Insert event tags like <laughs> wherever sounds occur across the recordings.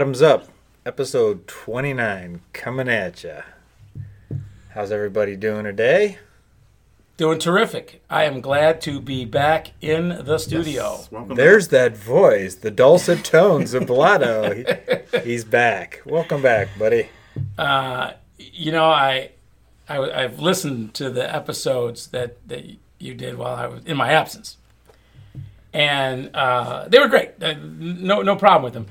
Bottoms Up, episode 29, coming at ya. How's everybody doing today? Doing terrific. I am glad to be back in the studio. Welcome There's that voice, the dulcet tones of Blotto. He- <laughs> he's back. Welcome back, buddy. Uh, you know, I, I have listened to the episodes that that you did while I was in my absence, and uh, they were great. Uh, no no problem with them.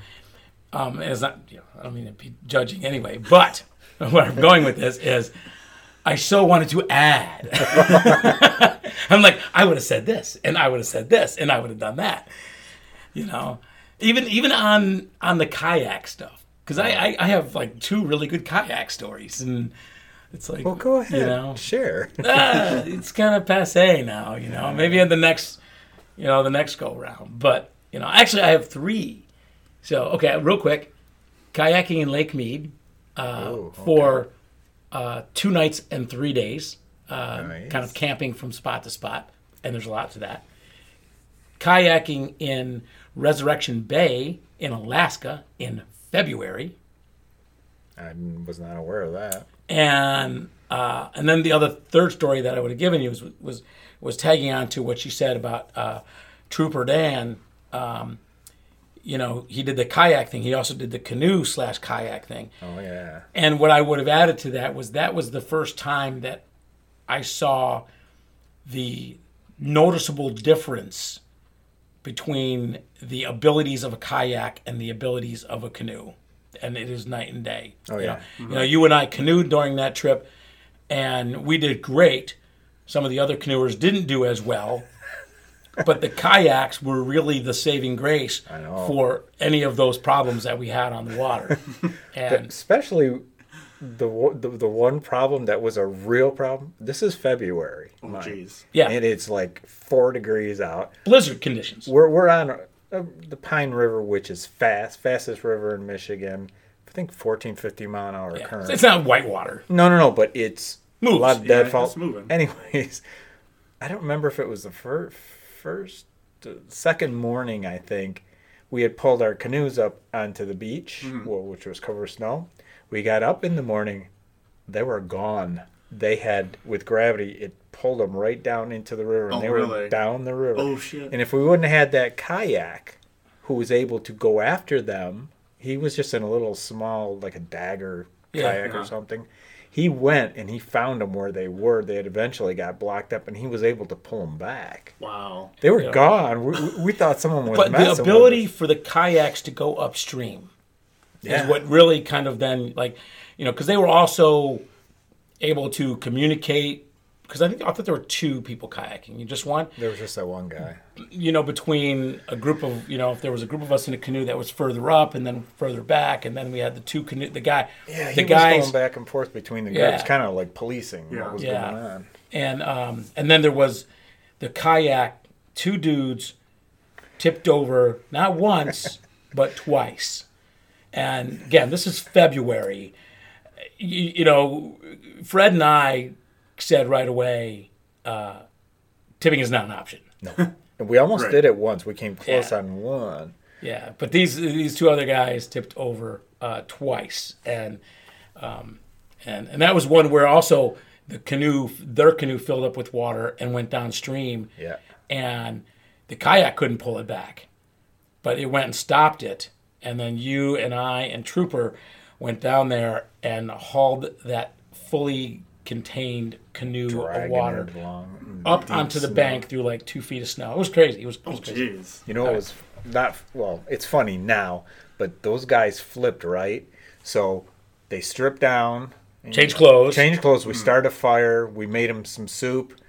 Um, it's not. You know, I don't mean to be judging anyway, but <laughs> where I'm going with this is. I so wanted to add. <laughs> I'm like, I would have said this, and I would have said this, and I would have done that. You know, even even on on the kayak stuff, because I, I I have like two really good kayak stories, and it's like, Well, go ahead. You know, Share. <laughs> ah, it's kind of passe now. You know, maybe in the next, you know, the next go round. But you know, actually, I have three. So okay, real quick, kayaking in Lake Mead uh, Oh, okay. for uh, two nights and three days. Uh, Nice. Kind of camping from spot to spot, and there's a lot to that. Kayaking in Resurrection Bay in Alaska in February. I was not aware of that. and uh, and then the other third story that I would have given you was was was tagging on to what she said about uh, Trooper Dan. Um, you know, he did the kayak thing. He also did the canoe slash kayak thing. Oh, yeah. And what I would have added to that was that was the first time that I saw the noticeable difference between the abilities of a kayak and the abilities of a canoe. And it is night and day. Oh, You yeah. know, you know, you and I canoed during that trip, and we did great. Some of the other canoers didn't do as well, but the kayaks were really the saving grace for any of those problems that we had on the water. <laughs> And Especially the, the the one problem that was a real problem. This is February. Oh, jeez. yeah, And it's like four degrees out. blizzard conditions. We're we're on uh, the Pine River, which is fast, fastest river in Michigan. I think 14, 15 mile an hour Yeah. current. It's not whitewater. no, no, no, but it's Moves. a lot of Yeah, it's moving. <laughs> Anyways, I don't remember if it was the first, first, second morning. I think we had pulled our canoes up onto the beach, Mm-hmm. which was covered with snow. We got up in the morning, they were gone. They had with gravity, it pulled them right down into the river, and Oh, they were down the river. Oh shit. And if we wouldn't have had that kayak, who was able to go after them, he was just in a little small, like a dagger Yeah. kayak Yeah. or something. He went and he found them where they were. They had eventually got blocked up, and he was able to pull them back. Wow. They were Yeah. gone. We, we- thought someone was But the ability with for the kayaks to go upstream Yeah. is what really kind of then like you know because they were also able to communicate because I think I thought there were two people kayaking. You just one. There was just that one guy. you know, between a group of you know if there was a group of us in a canoe that was further up and then further back, and then we had the two canoe the guy, Yeah, he the was guys going back and forth between the Yeah. groups, kind of like policing Yeah. what was Yeah. going on. and um, and then there was the kayak. Two dudes tipped over not once <laughs> but twice. And again, this is February. You, you know, Fred and I said right away, uh, tipping is not an option. No. And we almost Right. did it once. We came close Yeah. on one. Yeah, but these these two other guys tipped over uh, twice, and um, and and that was one where also the canoe, their canoe, filled up with water and went downstream, Yeah. and the kayak couldn't pull it back, but it went and stopped it, and then you and I and Trooper went down there and hauled that fully contained canoe of water it up Deep onto the snow. bank through like two feet of snow. It was crazy. It was, it Oh was crazy. jeez. You know, it was not well. It's funny now, but those guys flipped right. So they stripped down, Change clothes. change clothes. We hmm. started a fire. We made them some soup.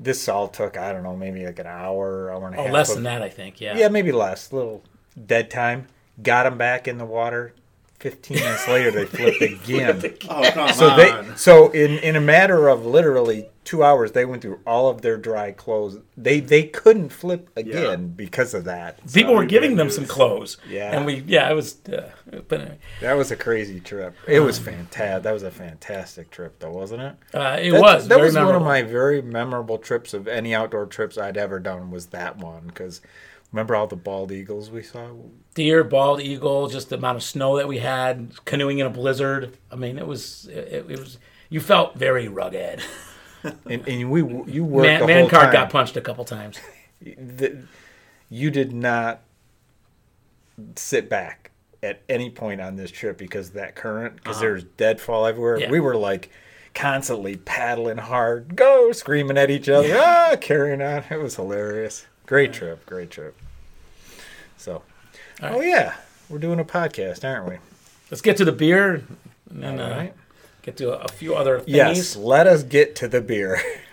This all took I don't know, maybe like an hour, hour and a Oh, half. less of- than that, I think. Yeah. Yeah, maybe less. little dead time. Got them back in the water. Fifteen minutes later, they flipped <laughs> again. Oh come So on. they so in in a matter of literally two hours, they went through all of their dry clothes. They they couldn't flip again because of that. People were giving them some clothes. Yeah. And we, yeah, it was, uh, but anyway, That was a crazy trip. It was fantastic. That was a fantastic trip, though, wasn't it? uh, it That, was. That very was one of my very memorable trips of any outdoor trips I'd ever done. Was that one because Remember all the bald eagles we saw? Deer, bald eagle, just the amount of snow that we had, canoeing in a blizzard. I mean, it was it, it was you felt very rugged. <laughs> And, and we you worked Man, the man card got punched a couple times. The- you did not sit back at any point on this trip because that current because there's deadfall everywhere. Uh-huh. Yeah. We were like constantly paddling hard, go screaming at each other, ah, carrying on. It was hilarious. Great trip, great trip. So, All oh yeah, we're doing a podcast, aren't we? Let's get to the beer and then All uh, get to a, a few other things. Yes, let us get to the beer. <laughs>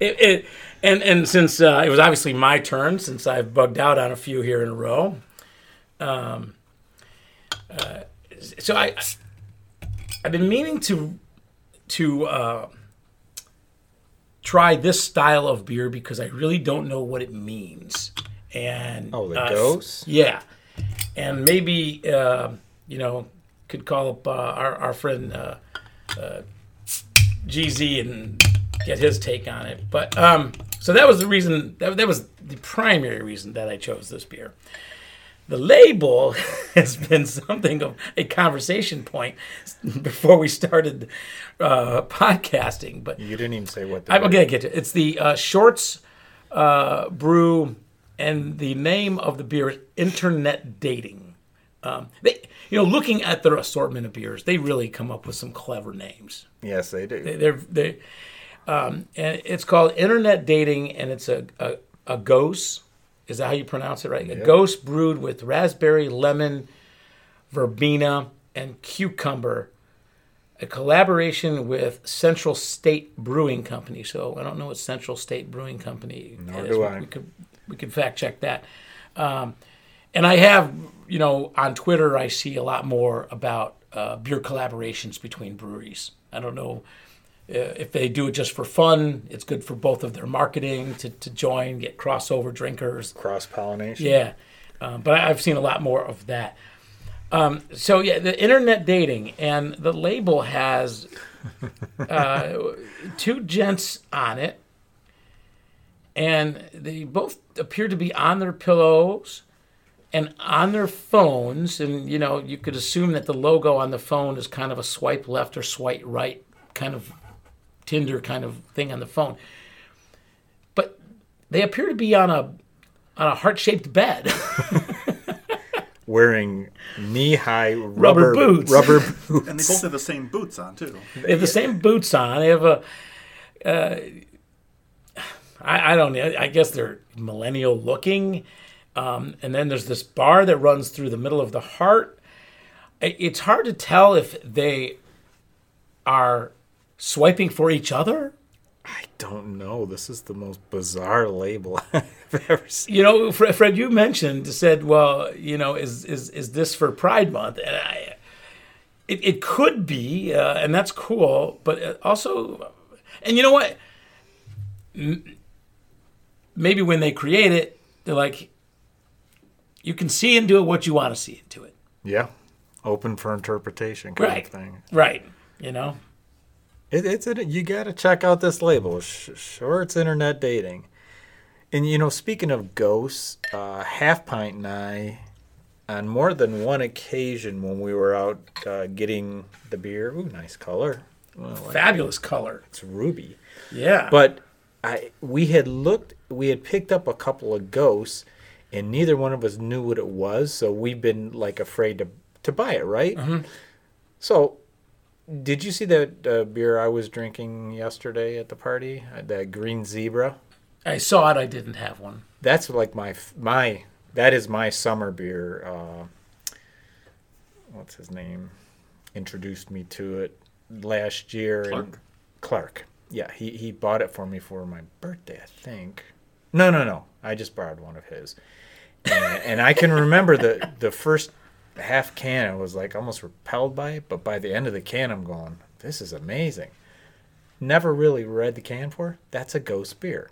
It, it, and and since uh, it was obviously my turn, since I've bugged out on a few here in a row, um, uh, so I I've been meaning to to uh, try this style of beer because I really don't know what it means. And Oh, the uh, ghost? yeah, and maybe uh, you know could call up uh, our our friend uh, uh, GZ and get his take on it. But um, so that was the reason. That, that was the primary reason that I chose this beer. The label <laughs> has been something of a conversation point <laughs> before we started uh, podcasting. But You didn't even say what the I'm gonna get to it. It's the uh, Shorts uh, Brew, and the name of the beer is Internet Dating. Um, they, you know, looking at their assortment of beers, they really come up with some clever names. Yes, they do. They- They're they, um, and it's called Internet Dating, and it's a a, a ghost. Is that how you pronounce it? Right? A ghost brewed with raspberry, lemon, verbena, and cucumber. A collaboration with Central State Brewing Company. So I don't know what Central State Brewing Company Nor is. do we, I. we could we could fact check that. Um, and I have, you know, on Twitter, I see a lot more about uh, beer collaborations between breweries. I don't know if they do it just for fun. It's good for both of their marketing to, to join, get crossover drinkers. Cross pollination. Yeah, um, but I- I've seen a lot more of that. Um, so yeah, the internet dating and the label has uh, <laughs> two gents on it, and they both appear to be on their pillows and on their phones. And you know, you could assume that the logo on the phone is kind of a swipe left or swipe right kind of Tinder kind of thing on the phone. But they appear to be on a on a heart shaped bed. <laughs> Wearing knee-high rubber, Rubber boots. Rubber <laughs> boots. And they both have the same boots on too. They have the same boots on. They have a. Uh, I, I don't know. I guess they're millennial looking. Um, and then there's this bar that runs through the middle of the heart. It's hard to tell if they are swiping for each other. I don't know. This is the most bizarre label <laughs> I've ever seen. You know, Fred, you mentioned said, well, you know, is is is this for Pride Month? And I, it it could be, uh, and that's cool. But also, and you know what? Maybe when they create it, they're like, you can see into it what you want to see into it, Yeah, open for interpretation kind Right. of thing. right? You know, It, it's a, you got to check out this label. Sh- sure, it's internet dating. And you know, speaking of ghosts, uh, Half Pint and I, on more than one occasion when we were out uh, getting the beer, ooh, nice color. Well, fabulous color. it's ruby. Yeah, But I we had looked, we had picked up a couple of ghosts, and neither one of us knew what it was. So we've been like afraid to to buy it, right? Mm-hmm. So, did you see that uh, beer I was drinking yesterday at the party? Uh, That Green Zebra. I saw it. I didn't have one. That's like my my that is my summer beer. Uh, what's his name? Introduced me to it last year. Clark? Clark. Yeah, he he bought it for me for my birthday, I think. No, no, no. I just borrowed one of his. And, and I can remember the the first half can I was like almost repelled by it, but by the end of the can I'm going, this is amazing. Never really read the can for. That's a ghost beer.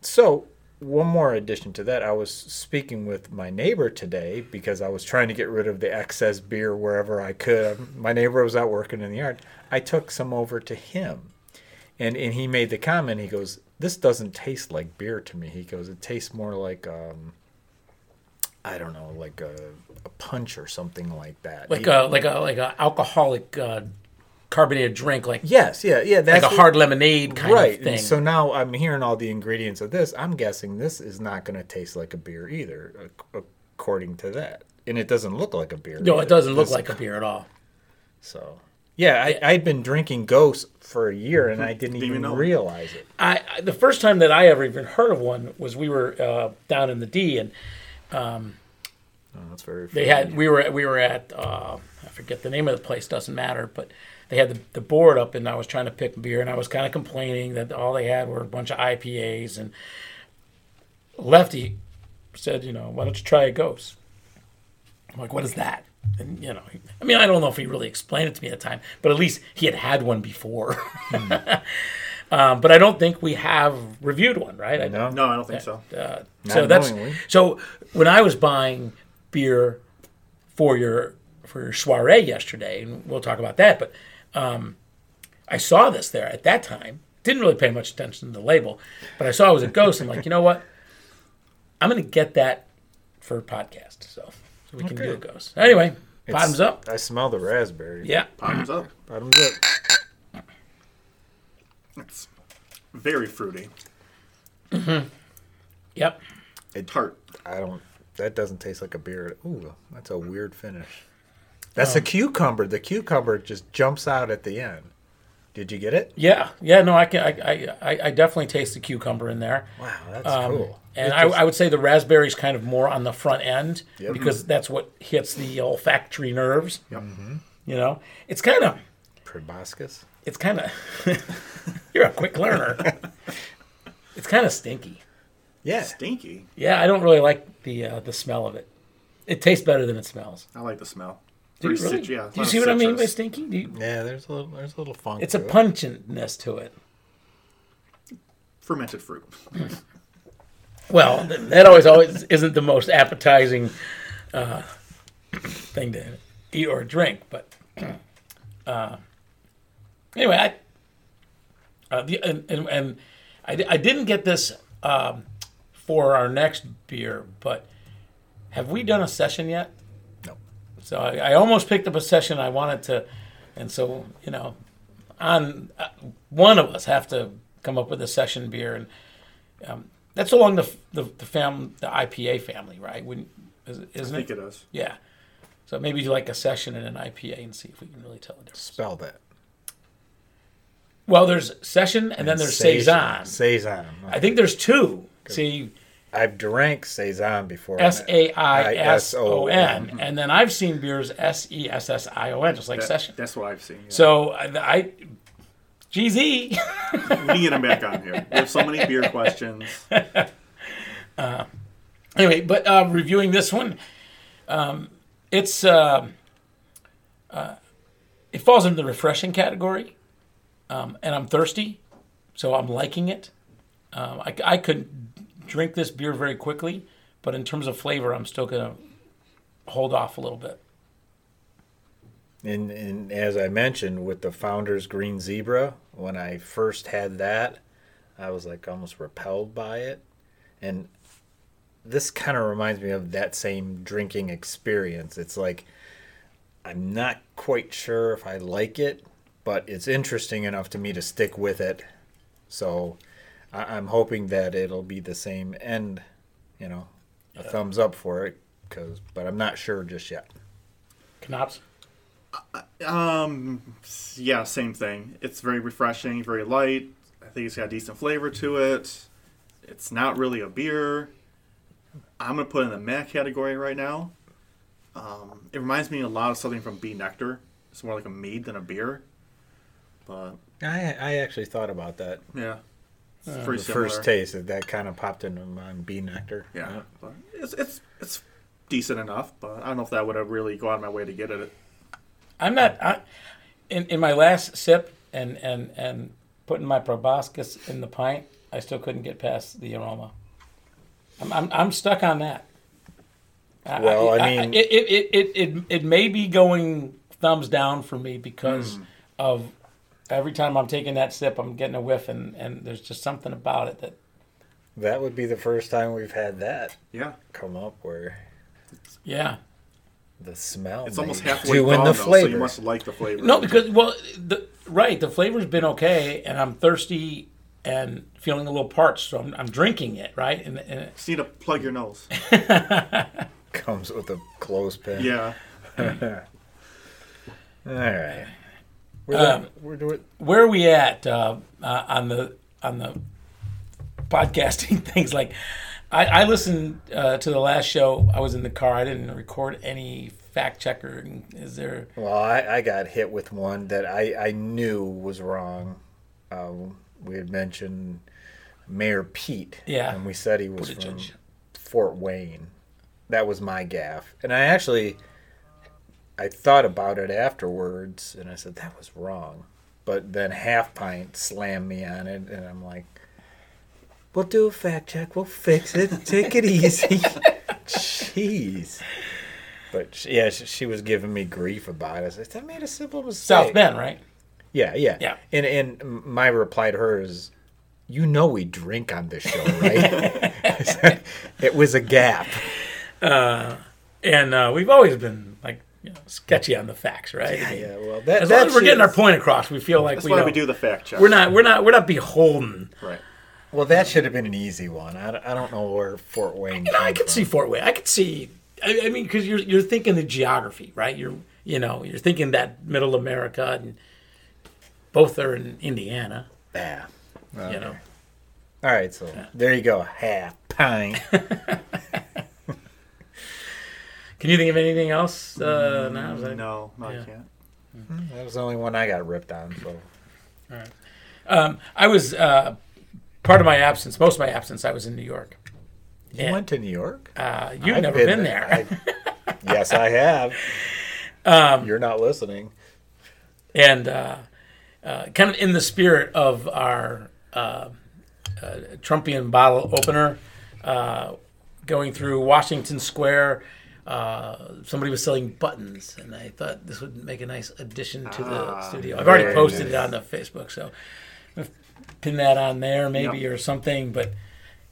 So, one more addition to that, I was speaking with my neighbor today because I was trying to get rid of the excess beer wherever I could. My neighbor was out working in the yard. I took some over to him. And and he made the comment, he goes, this doesn't taste like beer to me. He goes, it tastes more like um, I don't know, like a, a punch or something like that. like He- a like a like a alcoholic uh, carbonated drink, like yes, yeah, yeah. like That's a hard lemonade kind right. of thing. And so now I'm hearing all the ingredients of this. I'm guessing this is not going to taste like a beer either, according to that. And it doesn't look like a beer. no, either. it doesn't look This- like a beer at all. So, yeah, I, I'd been drinking Ghost for a year and I didn't Didn't even even know. realize it. I, I the first time that I ever even heard of one was we were uh, down in the D and Oh, that's very. they had we were we were at uh, I forget the name of the place doesn't matter but they had the, the board up and I was trying to pick beer and I was kind of complaining that all they had were a bunch of IPAs and Lefty said you know why don't you try a ghost? I'm like what is that? And you know I mean I don't know if he really explained it to me at the time but at least he had had one before <laughs> um, but I don't think we have reviewed one right I, no, No, I don't think so. uh, Not so that's knowingly. so when I was buying beer for your for your soiree yesterday, and we'll talk about that. But um, I saw this there at that time. Didn't really pay much attention to the label, but I saw it was a ghost. I'm like, you know what? I'm going to get that for a podcast, so, so we can do a ghost. Anyway, It's- bottoms up. I smell the raspberry. Yeah, Bottoms up. Bottoms up. It's very fruity. Mm-hmm. yep. It's tart. I don't. That doesn't taste like a beer. Ooh, that's a weird finish. That's a um, cucumber. The cucumber just jumps out at the end. Did you get it? Yeah, yeah. No, I can. I, I, I I definitely taste the cucumber in there. Wow, that's Um, cool. And It I, just- I would say the raspberry's kind of more on the front end Yep. because mm-hmm. that's what hits the olfactory nerves. Yep. You know, it's kind of, proboscis. It's kind of. <laughs> you're a quick learner. it's kind of stinky. Yeah, Stinky. Yeah, I don't really like the uh, the smell of it. It tastes better than it smells. I like the smell. Do you, really? cit- yeah, Do you see of what I mean by citrus. stinky? Do you, yeah. There's a little. There's a little funk. it's a to it. pungentness to it. Fermented fruit. Well, that always always isn't the most appetizing uh, thing to eat or drink, but <clears throat> uh, anyway, I uh, the, and, and, and I, I didn't get this um, for our next beer, but have we done a session yet? No. So I, I almost picked up a session I wanted to, and so you know, on uh, one of us have to come up with a session beer, and um, that's along the the the fam the IPA family, right? When is, I isn't think it? it is. Yeah. So maybe do like a session and an IPA and see if we can really tell the difference. Spell that. Well, there's session and then there's saison. Saison. I think there's two. See, I've drank saison before. S A I S O N, and then I've seen beers S E S S I O N, just like That- session. That's what I've seen. yeah. So I, I GZ. we can get him back on here. We have so many beer questions. <laughs> anyway, but uh, reviewing this one, um, it's uh, uh, it falls into the refreshing category, um, and I'm thirsty, so I'm liking it. Um, I, I could drink this beer very quickly, but in terms of flavor, I'm still gonna hold off a little bit. And, and as I mentioned with the Founders Green Zebra, when I first had that, I was like almost repelled by it. And this kind of reminds me of that same drinking experience. It's like I'm not quite sure if I like it, but it's interesting enough to me to stick with it. So I, I'm hoping that it'll be the same end, you know, a thumbs up for it. Cause, but I'm not sure just yet. Knops. Um, yeah, same thing. It's very refreshing, very light. I think it's got decent flavor to it. It's not really a beer. I'm gonna put it in the meh category right now. Um, it reminds me a lot of something from B. Nektar. It's more like a mead than a beer. But I I actually thought about that. yeah, Uh, the similar. first taste that, that kind of popped into my B. Nektar. Yeah, but it's it's it's decent enough. But I don't know if that would have really go out of my way to get it. I'm not. I, in in my last sip and and and putting my proboscis in the pint, I still couldn't get past the aroma. I'm I'm, I'm stuck on that. Well, I mean- it, it, it, it, it, it may be going thumbs down for me because of every time I'm taking that sip, I'm getting a whiff, and, and there's just something about it that, That would be the first time we've had that Yeah. come up where yeah. the smell. It's almost halfway doing gone, the though, so flavor. you must like the flavor. No, because well, the right, the flavor's been okay, and I'm thirsty and feeling a little parched, so I'm, I'm drinking it, right? And, and Just need to plug your nose. <laughs> comes with a clothespin. Yeah. <laughs> All right. We're, Um, doing, we're where are we at uh, uh, on the on the podcasting <laughs> things? Like, I, I listened uh, to the last show. I was in the car. I didn't record any fact checker. Is there? Well, I, I got hit with one that I, I knew was wrong. Um, we had mentioned Mayor Pete. Yeah. And we said he was from Fort Wayne. That was my gaff. And I actually, I thought about it afterwards, and I said that was wrong. But then Half Pint slammed me on it, and I'm like, "We'll do a fact check. We'll fix it. Take it easy." <laughs> Jeez. But she, yeah, she, she was giving me grief about it. I said, "I made a simple mistake." South Bend, right? Yeah, yeah, Yeah. And and my reply to her is, "You know we drink on this show, right?" <laughs> <laughs> it was a gap. And uh, we've always been you know, sketchy on the facts, right? I mean, Yeah, well, that, As that long as we're getting our point across, we feel like That's we why don't- we do the fact check. We're not. We're not. We're not beholden. Right. Well, that should have been an easy one. I, don't- I don't know where Fort Wayne. You know, I could from. see Fort Wayne. I could see. I, I mean, because you're you're thinking the geography, right? You're you know you're thinking that middle America, and both are in Indiana. Yeah. You know, All right, so there you go. Half pint. <laughs> can you think of anything else? Uh, now? That- No, no, Yeah. I can't. that was the only one I got ripped on. So Um, I was uh, part of my absence. Most of my absence, I was in New York. you Yeah. went to New York? Uh, you've I've never been, there. I- yes, I have. <laughs> Um, You're not listening. and uh, uh, kind of in the spirit of our uh, uh, Trumpian bottle opener, uh, going through Washington Square. Uh, somebody was selling buttons, and I thought this would make a nice addition to the Ah, studio. I've already very posted it on the Facebook, so pin that on there maybe Yep. or something. But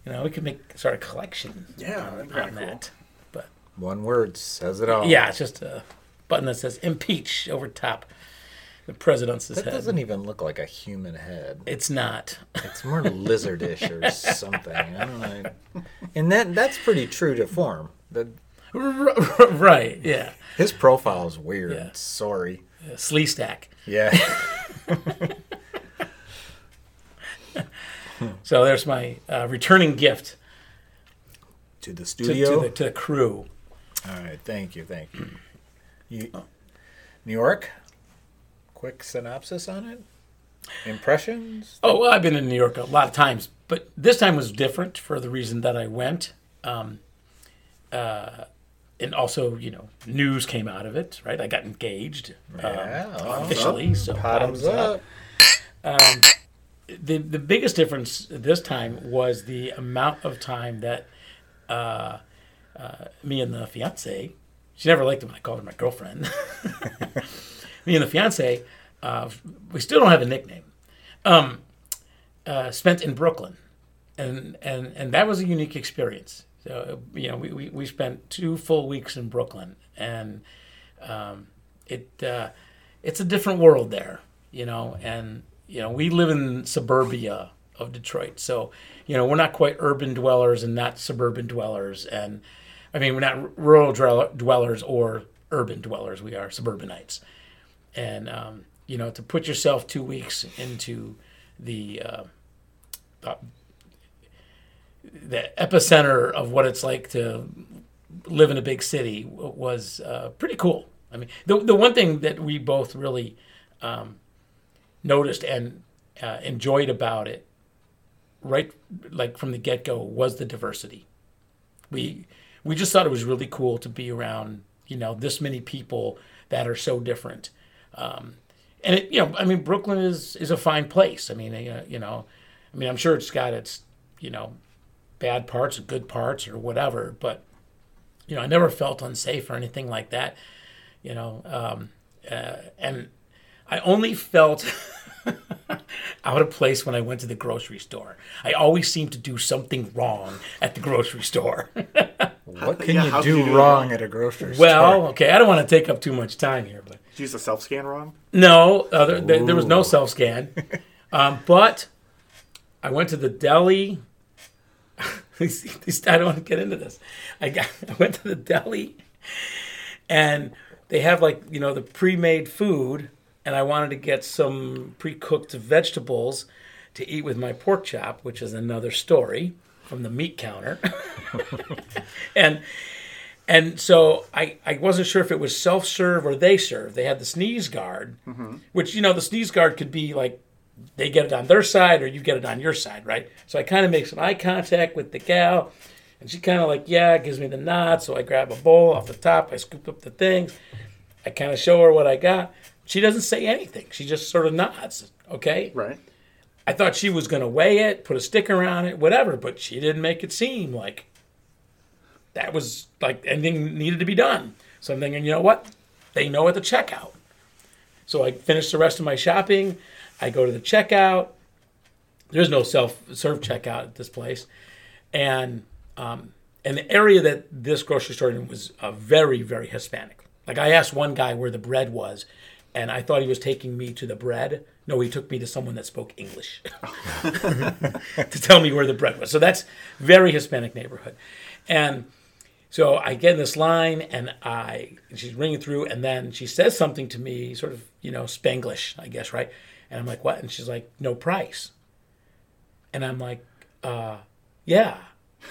you know, we could make sort of collection Yeah, on, on cool. that. But One word says it all. yeah, it's just a button that says "impeach" over top the president's That head. doesn't even look like a human head. It's not. It's more lizardish or <laughs> something. I don't know. And that that's pretty true to form. The, <laughs> right. Yeah. his profile is weird. Yeah. Sorry. Slee stack. Yeah. <laughs> So there's my uh, returning gift to the to, to, studio. the, to the crew. All right. Thank you. Thank you. You, New York. Quick synopsis on it. Impressions. Oh, well, I've been in New York a lot of times, but this time was different for the reason that I went. Um, uh, and also, you know, news came out of it, right? I got engaged um, Yeah, thumbs officially. So Bottoms bottoms up. the the biggest difference this time was the amount of time that uh, uh, me and the fiance. She never liked it when I called her my girlfriend. <laughs> me and the fiance, uh, we still don't have a nickname. Um, uh, spent in Brooklyn, and and and that was a unique experience. So you know, we, we, we spent two full weeks in Brooklyn, and um, it uh, it's a different world there, you know. And you know, we live in suburbia of Detroit, so you know we're not quite urban dwellers and not suburban dwellers, and I mean we're not rural dwellers or urban dwellers. We are suburbanites, and um, you know to put yourself two weeks into the uh, the epicenter of what it's like to live in a big city was uh, pretty cool. I mean, the the one thing that we both really um, noticed and uh, enjoyed about it, right, like from the get go, was the diversity. We we just thought it was really cool to be around, you know, this many people that are so different. Um, and it, you know, I mean, Brooklyn is is a fine place. I mean, uh, you know, I mean, I'm sure it's got its, you know, bad parts, good parts, or whatever. But you know, I never felt unsafe or anything like that. You know, um, uh, and I only felt <laughs> out of place when I went to the grocery store. I always seem to do something wrong at the grocery store. What can Yeah, you do can you do wrong that? at a grocery well, store? Well, okay, I don't want to take up too much time here, but Did you use the self scan wrong? no, uh, there, there, there was no self scan. um, but I went to the deli. I don't want to get into this. I, got, <laughs> I went to the deli, and they have like you know the pre-made food, and I wanted to get some pre-cooked vegetables to eat with my pork chop, which is another story from the meat counter. <laughs> and and so I, I wasn't sure if it was self serve or they serve. They had the sneeze guard, mm-hmm. which, you know, the sneeze guard could be like they get it on their side or you get it on your side, right? So I kind of make some eye contact with the gal, and she kind of like, yeah, gives me the nod. So I grab a bowl off the top, I scoop up the things, I kind of show her what I got. She doesn't say anything, she just sort of nods, okay? Right. I thought she was going to weigh it, put a sticker on it, whatever, but she didn't make it seem like that was like anything needed to be done. So I'm thinking, you know what? They know at the checkout. So I finish the rest of my shopping. I go to the checkout. There's no self-serve checkout at this place, and um, and the area that this grocery store in was uh, very very Hispanic. Like I asked one guy where the bread was, and I thought he was taking me to the bread. No, he took me to someone that spoke English <laughs> to tell me where the bread was. So that's very Hispanic neighborhood, and so I get in this line and I she's ringing through and then she says something to me, sort of, you know, Spanglish, I guess, right? And I'm like, what? And she's like, no price. And I'm like, uh, yeah.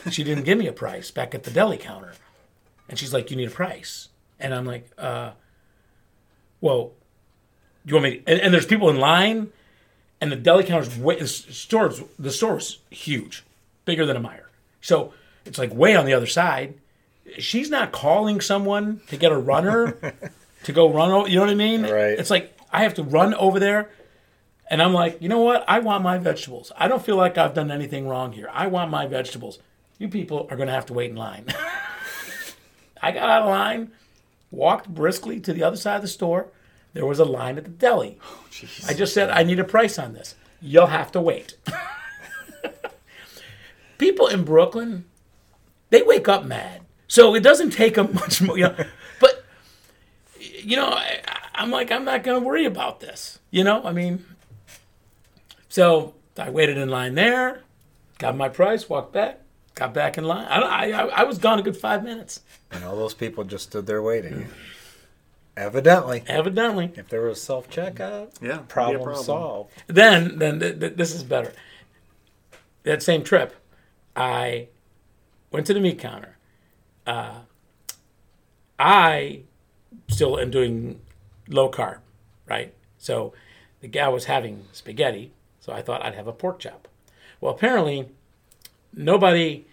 She didn't give me a price back at the deli counter. And she's like, you need a price. And I'm like, uh, well, do you want me to, and, and there's people in line and the deli counter's way, the store's, the store's huge, bigger than a Meijer. So it's like way on the other side she's not calling someone to get a runner <laughs> to go run over. You know what I mean? Right. It's like I have to run over there, and I'm like, you know what? I want my vegetables. I don't feel like I've done anything wrong here. I want my vegetables. You people are going to have to wait in line. <laughs> I got out of line, walked briskly to the other side of the store. There was a line at the deli. Oh, I just said, I need a price on this. You'll have to wait. <laughs> people in Brooklyn, they wake up mad. So it doesn't take them <laughs> much more. You know, but, you know, I, I'm like, I'm not going to worry about this. You know, I mean, so I waited in line there, got my price, walked back, got back in line. I, I, I was gone a good five minutes, And all those people just stood there waiting. Evidently, evidently. if there was self checkout, uh, Yeah. be a problem, solved. Then, then th- th- this is better. That same trip, I went to the meat counter. Uh, I still am doing low carb, right? So the guy was having spaghetti, so I thought I'd have a pork chop. Well, apparently, nobody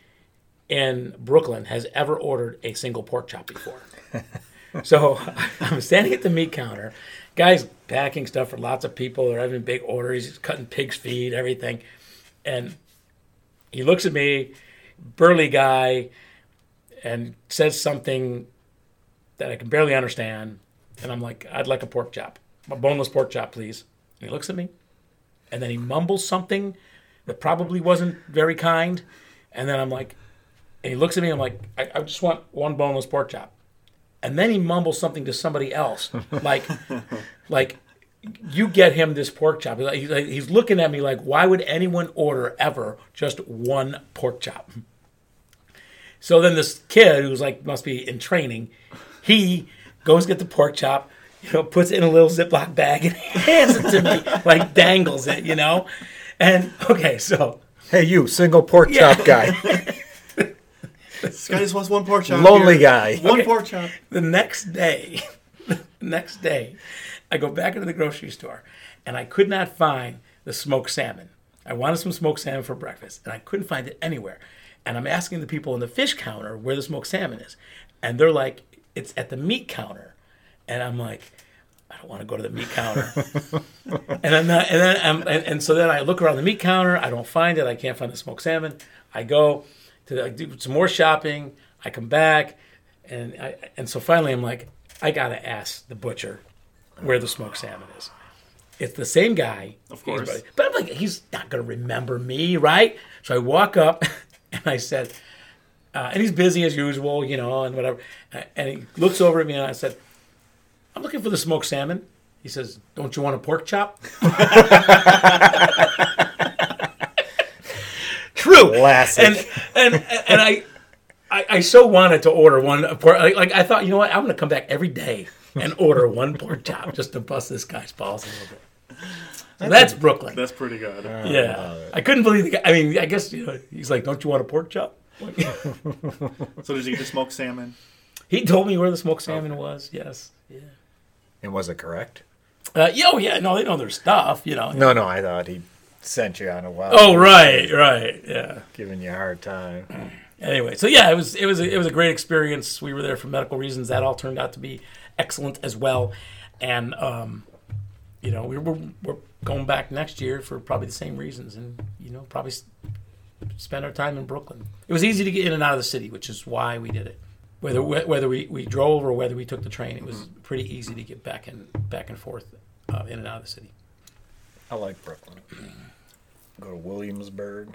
in Brooklyn has ever ordered a single pork chop before. <laughs> so <laughs> I'm standing at the meat counter. Guy's packing stuff for lots of people. They're having big orders. He's cutting pig's feet, everything. And he looks at me, burly guy, and says something that I can barely understand. And I'm like, I'd like a pork chop, a boneless pork chop, please. And he looks at me, and then he mumbles something that probably wasn't very kind. And then I'm like, and he looks at me, I'm like, I, I just want one boneless pork chop. And then he mumbles something to somebody else, <laughs> like, like, you get him this pork chop. He's like- He's, he's looking at me like, why would anyone order ever just one pork chop? So then this kid who's like must be in training, he goes get the pork chop, you know, puts it in a little Ziploc bag and <laughs> hands it to me, like dangles it, you know. And okay, so Hey, you single pork Yeah. chop guy, This guy just wants one pork chop. lonely here. guy. One Okay. pork chop. the next day, <laughs> the next day, I go back into the grocery store and I could not find the smoked salmon. I wanted some smoked salmon for breakfast and I couldn't find it anywhere. And I'm asking the people in the fish counter where the smoked salmon is. And they're like, it's at the meat counter. And I'm like, I don't want to go to the meat counter. <laughs> and I'm not, and then I'm, and, and so then I look around the meat counter. I don't find it. I can't find the smoked salmon. I go to I do some more shopping. I come back, and I, and so finally I'm like, I gotta ask the butcher where the smoked salmon is. It's the same guy. Of course. But I'm like, he's not going to remember me, right? So I walk up and I said, uh, and he's busy as usual, you know, and whatever. And he looks over at me and I said, I'm looking for the smoked salmon. He says, Don't you want a pork chop? <laughs> True. Classic. And and and I, I I so wanted to order one pork. Like, like I thought, you know what? I'm going to come back every day and order one pork chop just to bust this guy's balls a little bit. So that's Brooklyn. That's pretty good. yeah, I couldn't believe the guy. I mean, I guess you know, he's like, "Don't you want a pork chop?" <laughs> So does he eat the smoked salmon? he told me where the smoked salmon was. Yes. Yeah. and was it correct? Uh, yeah, oh yeah, no, they know their stuff, you know. No, no, I thought he sent you on a wild. Oh right, right, yeah. giving you a hard time. <clears throat> Anyway, so yeah, it was it was a, it was a great experience. We were there for medical reasons. That all turned out to be excellent as well, and um, you know we were we're going back next year for probably the same reasons, and you know probably s- spend our time in Brooklyn. It was easy to get in and out of the city, which is why we did it. Whether whether we, we drove or whether we took the train, it was pretty easy to get back and back and forth uh, in and out of the city. I like Brooklyn. Go to Williamsburg.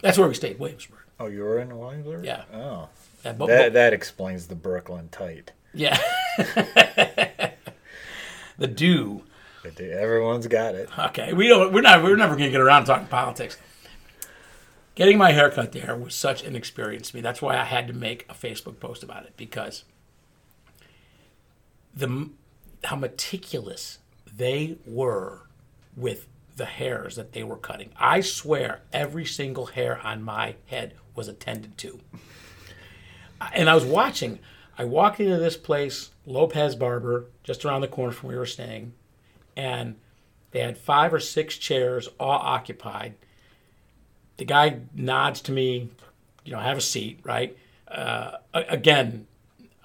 That's where we stayed, Williamsburg. Oh, you were in Williamsburg? Yeah. Oh, Yeah, bo- that bo- that explains the Brooklyn tight. yeah. <laughs> the dew. Everyone's got it. Okay, we don't. We're not. We're never going to get around to talking politics. Getting my haircut there was such an experience to me. That's why I had to make a Facebook post about it because the how meticulous they were with the hairs that they were cutting. I swear, every single hair on my head was attended to. And I was watching. I walked into this place, Lopez Barber, just around the corner from where we were staying and they had five or six chairs all occupied. The guy nods to me, you know, have a seat, right? Uh, again,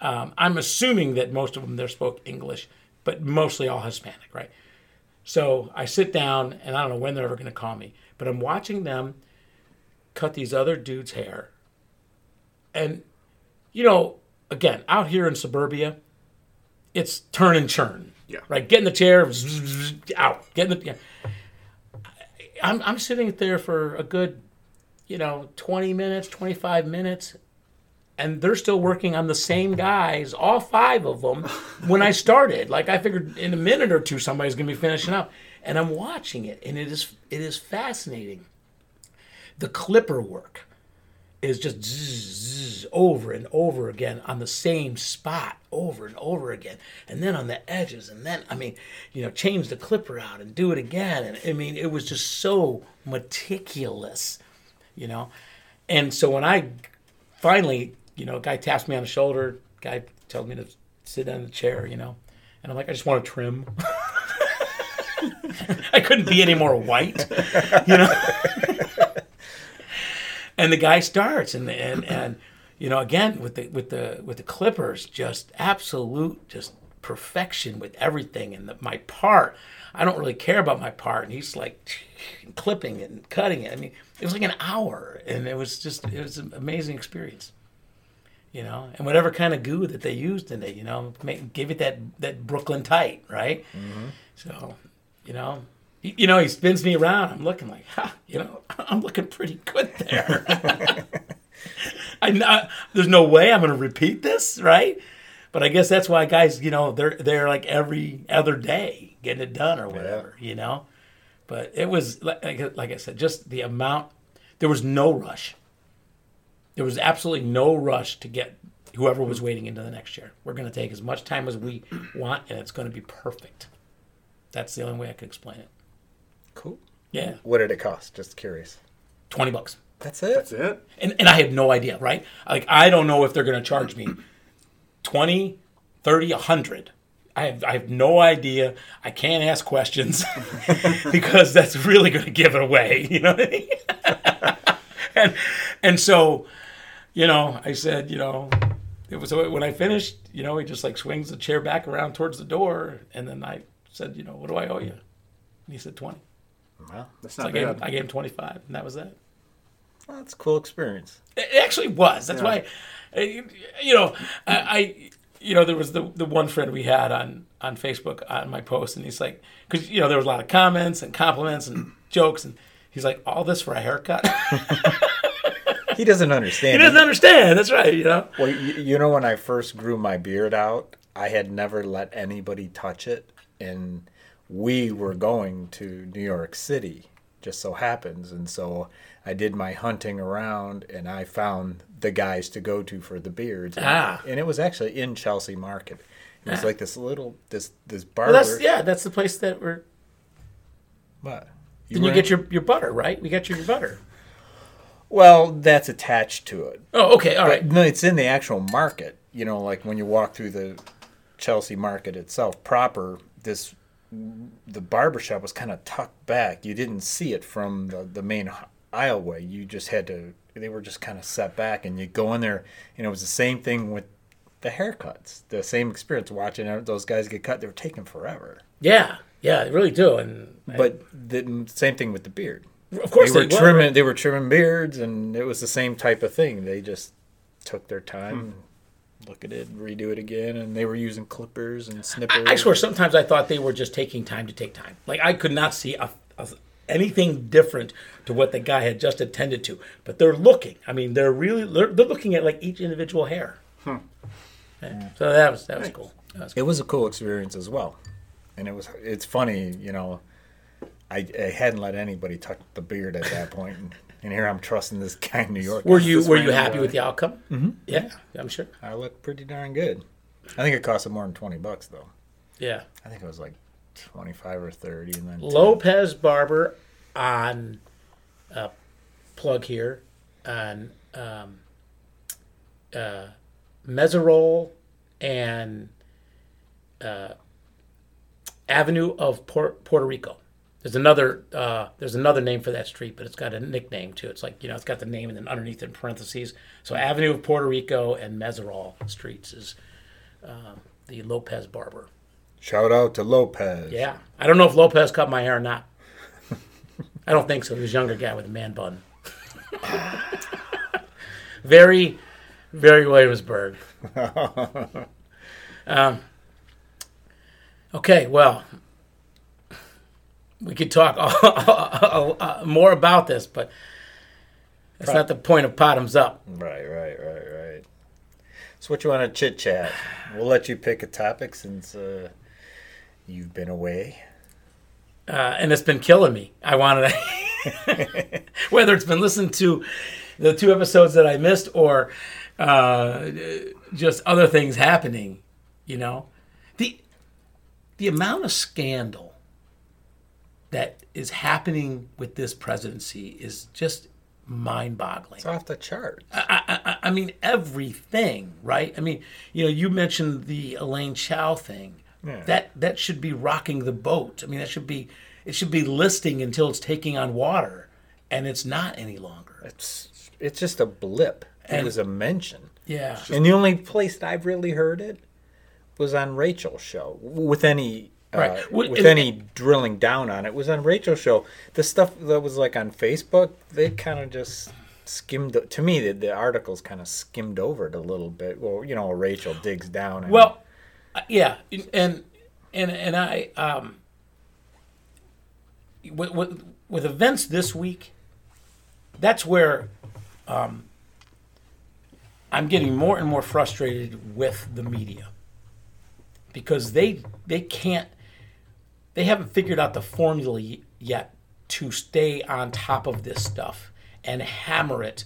um, I'm assuming that most of them there spoke English, but mostly all Hispanic, right? So I sit down, and I don't know when they're ever going to call me, but I'm watching them cut these other dudes' hair. And, you know, again, out here in suburbia, it's turn and churn. Yeah. Right. Get in the chair, out. Get in the. Yeah. I'm I'm sitting there for a good, you know, 20 minutes, 25 minutes, and they're still working on the same guys, all five of them, when I started. Like I figured in a minute or two somebody's gonna be finishing up, and I'm watching it, and it is it is fascinating. The clipper work is just zzz, zzz, over and over again on the same spot over and over again. And then on the edges and then i mean you know change the clipper out and do it again. And i mean it was just so meticulous you know? And so when i finally you know a guy taps me on the shoulder guy tells me to sit down in the chair you know? And i'm like i just want to trim. <laughs> I couldn't be any more white you know <laughs> and the guy starts and and and you know again with the with the with the clippers just absolute just perfection with everything and the, my part. I don't really care about my part. And he's like <sniffs> clipping it and cutting it. I mean it was like an hour and it was just it was an amazing experience you know? And whatever kind of goo that they used in it you know make, give it that that brooklyn tight right? Mm-hmm. So you know you know, he spins me around. I'm looking like, ha, you know, <laughs> I'm looking pretty good there. <laughs> I know there's no way I'm going to repeat this, right? But I guess that's why guys, you know, they're they're like every other day getting it done or whatever, you know. But it was like like I said, just the amount. There was no rush. There was absolutely no rush to get whoever was waiting into the next year. We're going to take as much time as we want, and it's going to be perfect. That's the only way I could explain it. Cool. Yeah. What did it cost? Just curious. 20 bucks. That's it. That's it. And, and I had no idea, right? Like, I don't know if they're going to charge me 20, 30, 100. I have, I have no idea. I can't ask questions <laughs> because that's really going to give it away. <laughs> You know what I mean? <laughs> and, and so, you know, I said, you know, it was when I finished, you know, he just like swings the chair back around towards the door. And then I said, you know, what do I owe you? And he said, 20. Well, that's not so I gave, bad. I gave him 25, and that was that. Well, that's a cool experience. It actually was. That's yeah. why, uh, you know, I, I, you know, there was the the one friend we had on on Facebook on my post, and he's like, because you know there was a lot of comments and compliments and <clears throat> jokes, and he's like, all this for a haircut. <laughs> he doesn't understand. He doesn't understand. That's right. You know. Well, you, you know, when I first grew my beard out, I had never let anybody touch it, and we were going to New York City, just so happens, and so I did my hunting around, and I found the guys to go to for the beards, and, Ah. and it was actually in Chelsea Market. It was Ah. like this little this this Well, that's yeah. That's the place that we're. What? Then you get your your butter, right? We got your butter. Well, that's attached to it. Oh, okay. All right. No, it's in the actual market. You know, like when you walk through the Chelsea market itself proper, this the barber shop was kind of tucked back. You didn't see it from the, the main aisleway. You just had to. They were just kind of set back, and you go in there, and it was the same thing with the haircuts. The same experience watching those guys get cut. They were taking forever. Yeah. Yeah. They really do. And But the same thing with the beard. of course they were they were. trimming. They were trimming beards, and it was the same type of thing. They just took their time, hmm. Look at it, redo it again, and they were using clippers and snippers. I swear, sometimes I thought they were just taking time to take time. Like I could not see a, a, anything different to what the guy had just attended to. But they're looking. I mean, they're really they're, they're looking at like each individual hair. Yeah. So that was that was cool. That was cool. It was a cool experience as well, and it was. It's funny, you know. I, I hadn't let anybody touch the beard at that point, <laughs> and, and here I'm trusting this guy in New York. Were you were you happy guy. with the outcome? Mm-hmm. Yeah, I'm sure. I looked pretty darn good. I think it cost him more than twenty bucks though. Yeah. I think it was like twenty five or thirty, and then 10. Lopez Barber on uh, plug here on um, uh, Meserole and uh, Avenue of Por- Puerto Rico. There's another uh, there's another name for that street, but it's got a nickname too. It's like you know it's got the name and then underneath in parentheses. So Avenue of Puerto Rico and Meserole streets is uh, the Lopez Barber. Shout out to Lopez. Yeah. I don't know if Lopez cut my hair or not. I don't think so. He was a younger guy with a man bun. <laughs> very, very Williamsburg. <laughs> um, okay, well, we could talk <laughs> more about this, but that's not the point of Bottoms Up. Right, right, right, right. So, what you want to chit chat? We'll let you pick a topic since uh, you've been away. uh, and it's been killing me. I wanted to, <laughs> whether it's been listened to the two episodes that I missed or uh, just other things happening. You know, the the amount of scandal that is happening with this presidency is just mind-boggling. It's off the chart. I, I, I mean everything, right? I mean, you know, you mentioned the Elaine Chao thing. Yeah. That that should be rocking the boat. I mean, that should be it should be listing until it's taking on water, and it's not any longer. It's it's just a blip. It was a mention, Yeah, and the only place that I've really heard it was on Rachel's show. With any uh, Well, with any drilling down on it, was on Rachel's show. The stuff that was like on Facebook, they kind of just skimmed. To me, the, the articles kind of skimmed over it a little bit. Well, you know, Rachel digs down. And, Well, uh, yeah, and and and I um with with, with events this week, that's where um I'm getting more and more frustrated with the media because they they can't they haven't figured out the formula yet to stay on top of this stuff and hammer it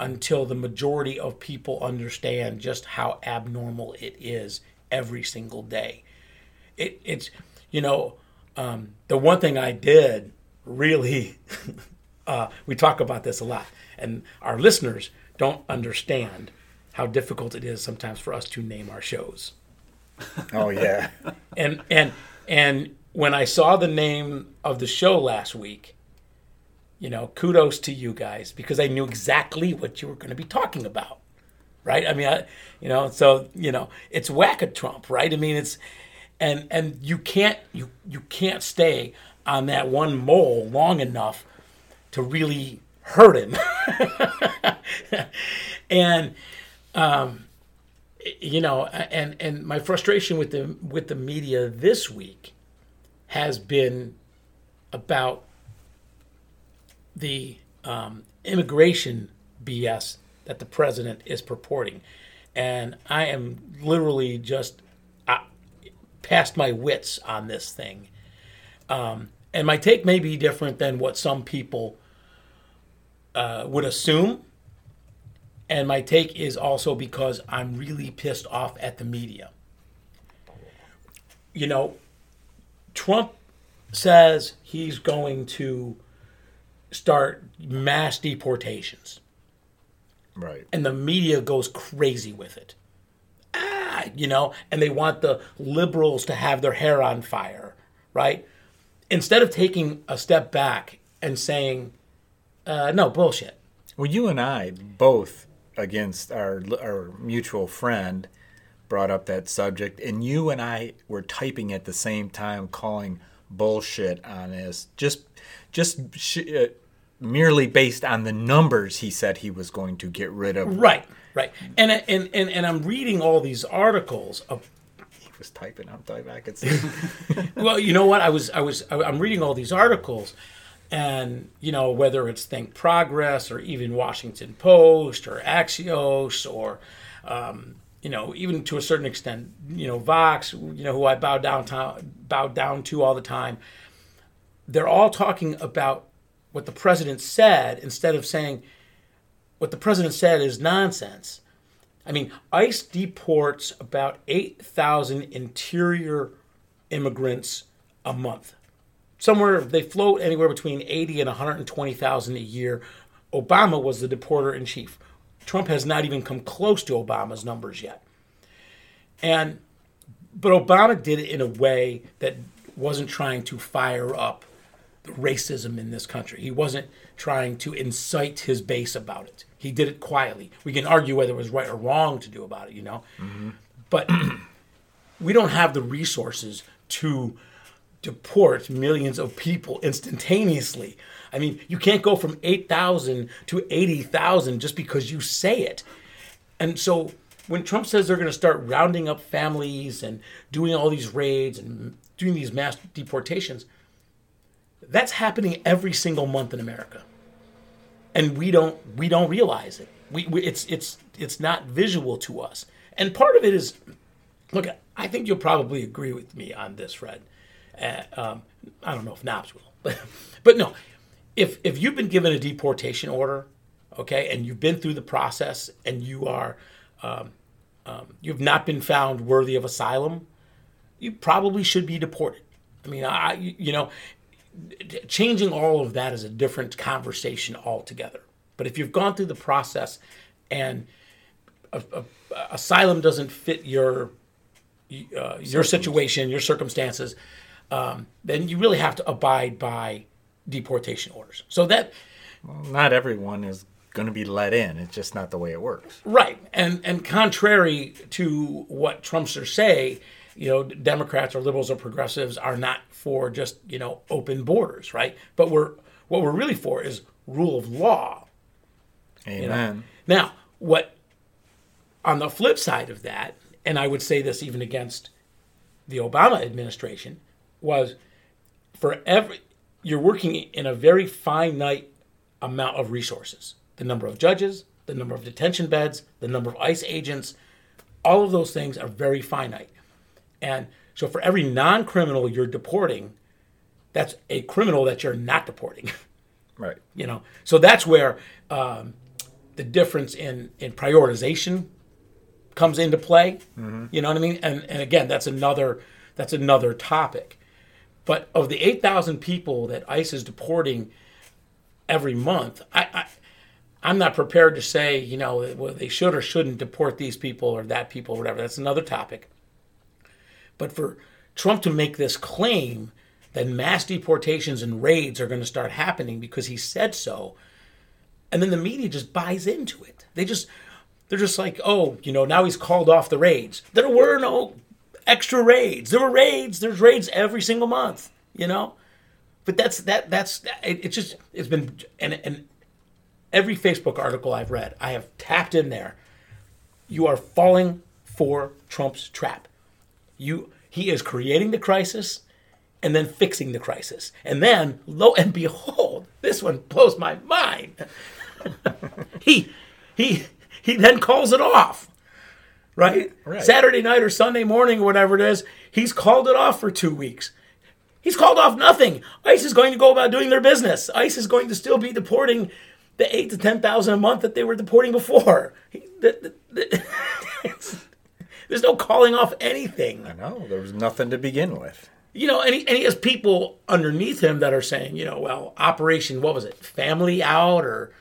until the majority of people understand just how abnormal it is every single day. It, it's, you know, um, the one thing I did really, <laughs> uh, we talk about this a lot, and our listeners don't understand how difficult it is sometimes for us to name our shows oh yeah, and and and when I saw the name of the show last week, you know, kudos to you guys because I knew exactly what you were going to be talking about, right? I mean, I, you know, so you know, it's whack a Trump, right? I mean, it's and and you can't you you can't stay on that one mole long enough to really hurt him, <laughs> and um, you know, and and my frustration with the with the media this week has been about the um, immigration BS that the president is purporting, and I am literally just uh, past my wits on this thing. Um, and my take may be different than what some people uh, would assume. And my take is also because I'm really pissed off at the media. You know, Trump says he's going to start mass deportations, Right. and the media goes crazy with it. Ah, you know, and they want the liberals to have their hair on fire, right? Instead of taking a step back and saying, uh, no, bullshit. Well, you and I both, against our our mutual friend, brought up that subject, and you and I were typing at the same time, calling bullshit on this, just just sh- uh, merely based on the numbers he said he was going to get rid of. Right, right. And, and, and, and I'm reading all these articles of He was typing. I'm typing. I could see. <laughs> well, you know what? I was, I was, I'm reading all these articles, and you know whether it's Think Progress or even Washington Post or Axios or, um, you know, even to a certain extent, you know, Vox, you know, who I bow down to, bow down to all the time. They're all talking about what the president said instead of saying what the president said is nonsense. I mean, ICE deports about 8,000 interior immigrants a month. Somewhere they float anywhere between 80 and 120,000 a year. Obama was the deporter in chief. Trump has not even come close to Obama's numbers yet. And but Obama did it in a way that wasn't trying to fire up the racism in this country. He wasn't trying to incite his base about it. He did it quietly. We can argue whether it was right or wrong to do about it, you know. Mm-hmm. But we don't have the resources to deport millions of people instantaneously. I mean, you can't go from 8,000 to 80,000 just because you say it. And so when Trump says they're going to start rounding up families and doing all these raids and doing these mass deportations, that's happening every single month in America. And we don't we don't realize it. We, we it's it's it's not visual to us. And part of it is look, I think you'll probably agree with me on this, Fred. Uh, um, I don't know if Knobs will, but <laughs> but no, if if you've been given a deportation order, okay, and you've been through the process and you are um, um, you've not been found worthy of asylum, you probably should be deported. I mean, I you know, changing all of that is a different conversation altogether. But if you've gone through the process and a, a, asylum doesn't fit your uh, your situation, your circumstances, um, then you really have to abide by deportation orders. So that Not everyone is going to be let in. It's just not the way it works. right, and and contrary to what Trumpsters say, you know, Democrats or liberals or progressives are not for just you know open borders, right? But we're what we're really for is rule of law. Amen. Now, what on the flip side of that, and I would say this even against the Obama administration, was for every you're working in a very finite amount of resources. The number of judges, the number of detention beds, the number of ICE agents, all of those things are very finite. And so for every non-criminal you're deporting, that's a criminal that you're not deporting. <laughs> Right. you know so that's where um, the difference in in prioritization comes into play you know what i mean and and again that's another that's another topic but of the 8000 people that ice is deporting every month i, I i'm not prepared to say you know whether they should or shouldn't deport these people or that people or whatever that's another topic but for Trump to make this claim that mass deportations and raids are going to start happening because he said so, and then the media just buys into it. They just they're just like, oh, you know, now he's called off the raids. There were no extra raids. There were raids. There's raids every single month. You know, but that's that that's it, it's just it's been and and every Facebook article I've read, I have tapped in there. You are falling for Trump's trap. You he is creating the crisis and then fixing the crisis. And then lo and behold, this one blows my mind. <laughs> he he he then calls it off. Right? Right. Saturday night or Sunday morning or whatever it is, he's called it off for 2 weeks. He's called off nothing. ICE is going to go about doing their business. ICE is going to still be deporting the eight to ten thousand a month that they were deporting before. He, the, the, the, <laughs> there's no calling off anything. I know there was nothing to begin with. You know, and he, and he has people underneath him that are saying, you know, well, Operation, what was it, Family Out, or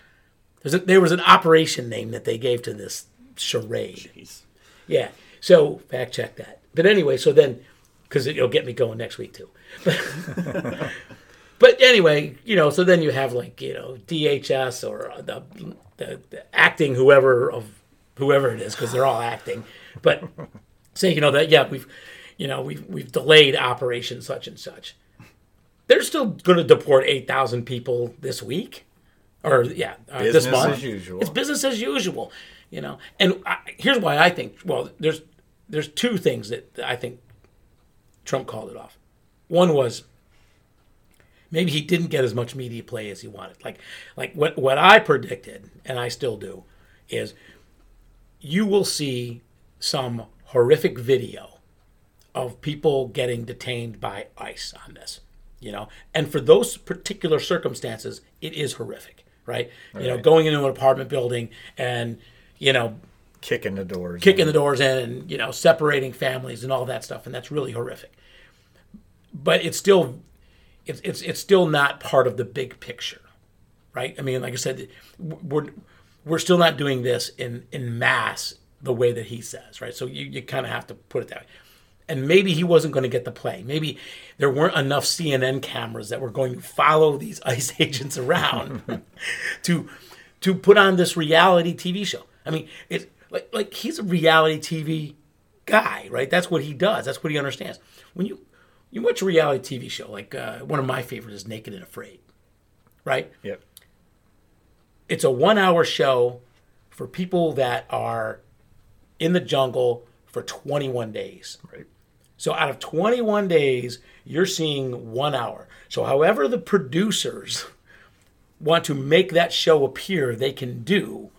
a, there was an operation name that they gave to this charade. Jeez. Yeah. So fact check that. But anyway, so then, because it'll get me going next week too. But, <laughs> but anyway, you know, so then you have like you know DHS or the, the, the acting whoever of whoever it is because they're all acting, but say you know that yeah we've you know we've we've delayed operation such and such. They're still going to deport eight thousand people this week, or yeah, uh, this month. as usual. It's business as usual, you know. And I, here's why I think. Well, there's there's two things that I think Trump called it off. One was maybe he didn't get as much media play as he wanted. Like like what what I predicted, and I still do, is you will see some horrific video of people getting detained by ICE on this. You know, and for those particular circumstances, it is horrific, right? You know, Right. going into an apartment building and you know Kicking the doors. kicking the doors in and you know separating families and all that stuff and that's really horrific. But it's still it's it's, it's still not part of the big picture right? I mean like i said we're we're still not doing this in in mass the way that he says right? So you, you kind of have to put it that way. And maybe he wasn't going to get the play. Maybe there weren't enough cnn cameras that were going to follow these <laughs> ice agents around <laughs> to to put on this reality tv show i mean it's like like he's a reality tv guy right that's what he does that's what he understands when you you watch a reality tv show like uh, one of my favorites is naked and afraid right Yep. it's a one hour show for people that are in the jungle for 21 days. Right. So out of 21 days, you're seeing one hour. So however the producers <laughs> want to make that show appear, they can do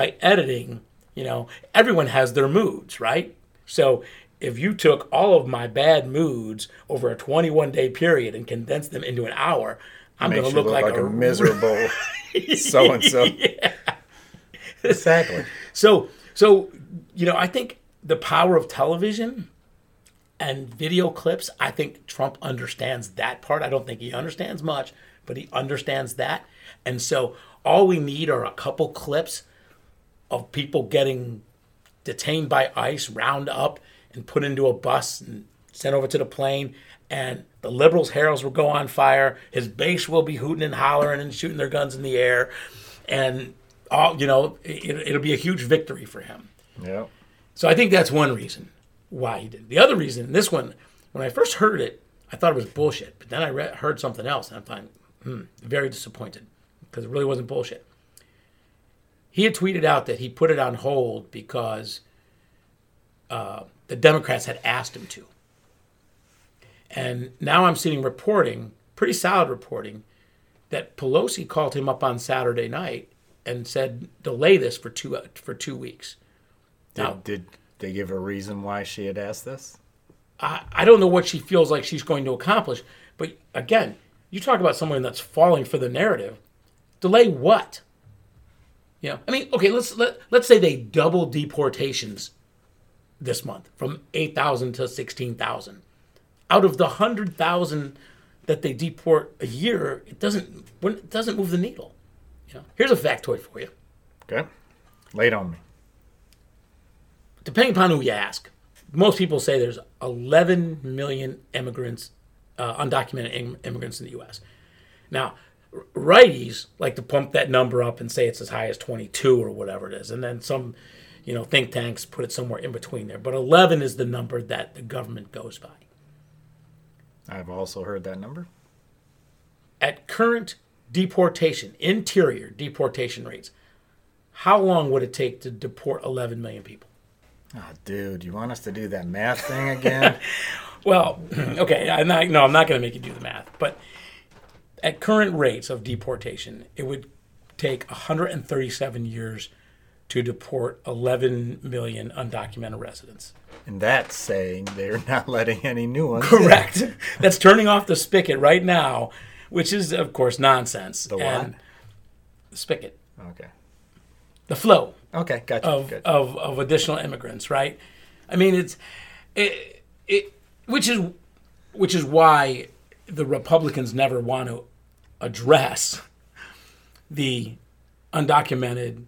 by editing. You know, everyone has their moods, right? So if you took all of my bad moods over a 21 day period and condensed them into an hour, I'm going to you look, like, a, a <laughs> miserable so and so. Exactly. So, so you know, I think the power of television and video clips. I think Trump understands that part. I don't think he understands much, but he understands that. And so, all we need are a couple clips of people getting detained by ICE, round up, and put into a bus and sent over to the plane. And the liberals' heralds will go on fire. His base will be hooting and hollering and shooting their guns in the air, and all you know, it, it'll be a huge victory for him. Yep. So I think that's one reason why he did. The other reason, this one, when I first heard it, I thought it was bullshit. But then I read, heard something else, and I'm fine, hmm, very disappointed because it really wasn't bullshit. He had tweeted out that he put it on hold because uh, the Democrats had asked him to. And now I'm seeing reporting, pretty solid reporting, that Pelosi called him up on Saturday night and said delay this for two for two weeks. Did, Now- did they give a reason why she had asked this? I, I don't know what she feels like she's going to accomplish. But again, you talk about someone that's falling for the narrative. Delay what? Know, I mean, okay, let's let let's say they double deportations this month from eight thousand to sixteen thousand. Out of the hundred thousand that they deport a year, it doesn't it doesn't move the needle. You know, here's a factoid for you. Okay. Lay it on me. depending upon who you ask, most people say there's 11 million immigrants, uh, undocumented im- immigrants in the U.S. Now, righties like to pump that number up and say it's as high as 22 or whatever it is, and then some, you know, think tanks put it somewhere in between there. But 11 is the number that the government goes by. I've also heard that number. At current deportation, interior deportation rates, how long would it take to deport 11 million people? Oh, dude, you want us to do that math thing again? <laughs> Well, <clears throat> okay, I'm not, no, I'm not going to make you do the math, but at current rates of deportation, it would take 137 years to deport 11 million undocumented residents. and that's saying they're <laughs> not letting any new ones. in. Correct. <laughs> That's turning off the spigot right now, which is, of course, nonsense. The what? The spigot, Okay. the flow. Okay, gotcha. of, Good. of of additional immigrants, right? I mean, it's it, it which is which is why the Republicans never want to address the undocumented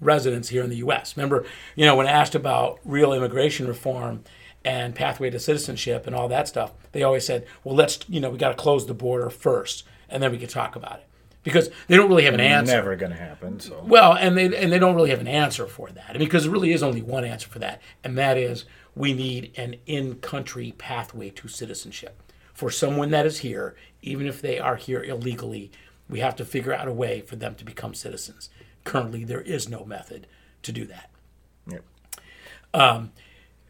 residents here in the U.S. Remember, you know, when asked about real immigration reform and pathway to citizenship and all that stuff, they always said, "Well, let's you know, we got to close the border first, and then we can talk about it," because they don't really have an answer. Never going to happen. So Well, and they and they don't really have an answer for that. I mean, because there really is only one answer for that, and that is we need an in-country pathway to citizenship for someone that is here, even if they are here illegally. We have to figure out a way for them to become citizens. Currently, there is no method to do that. Yep.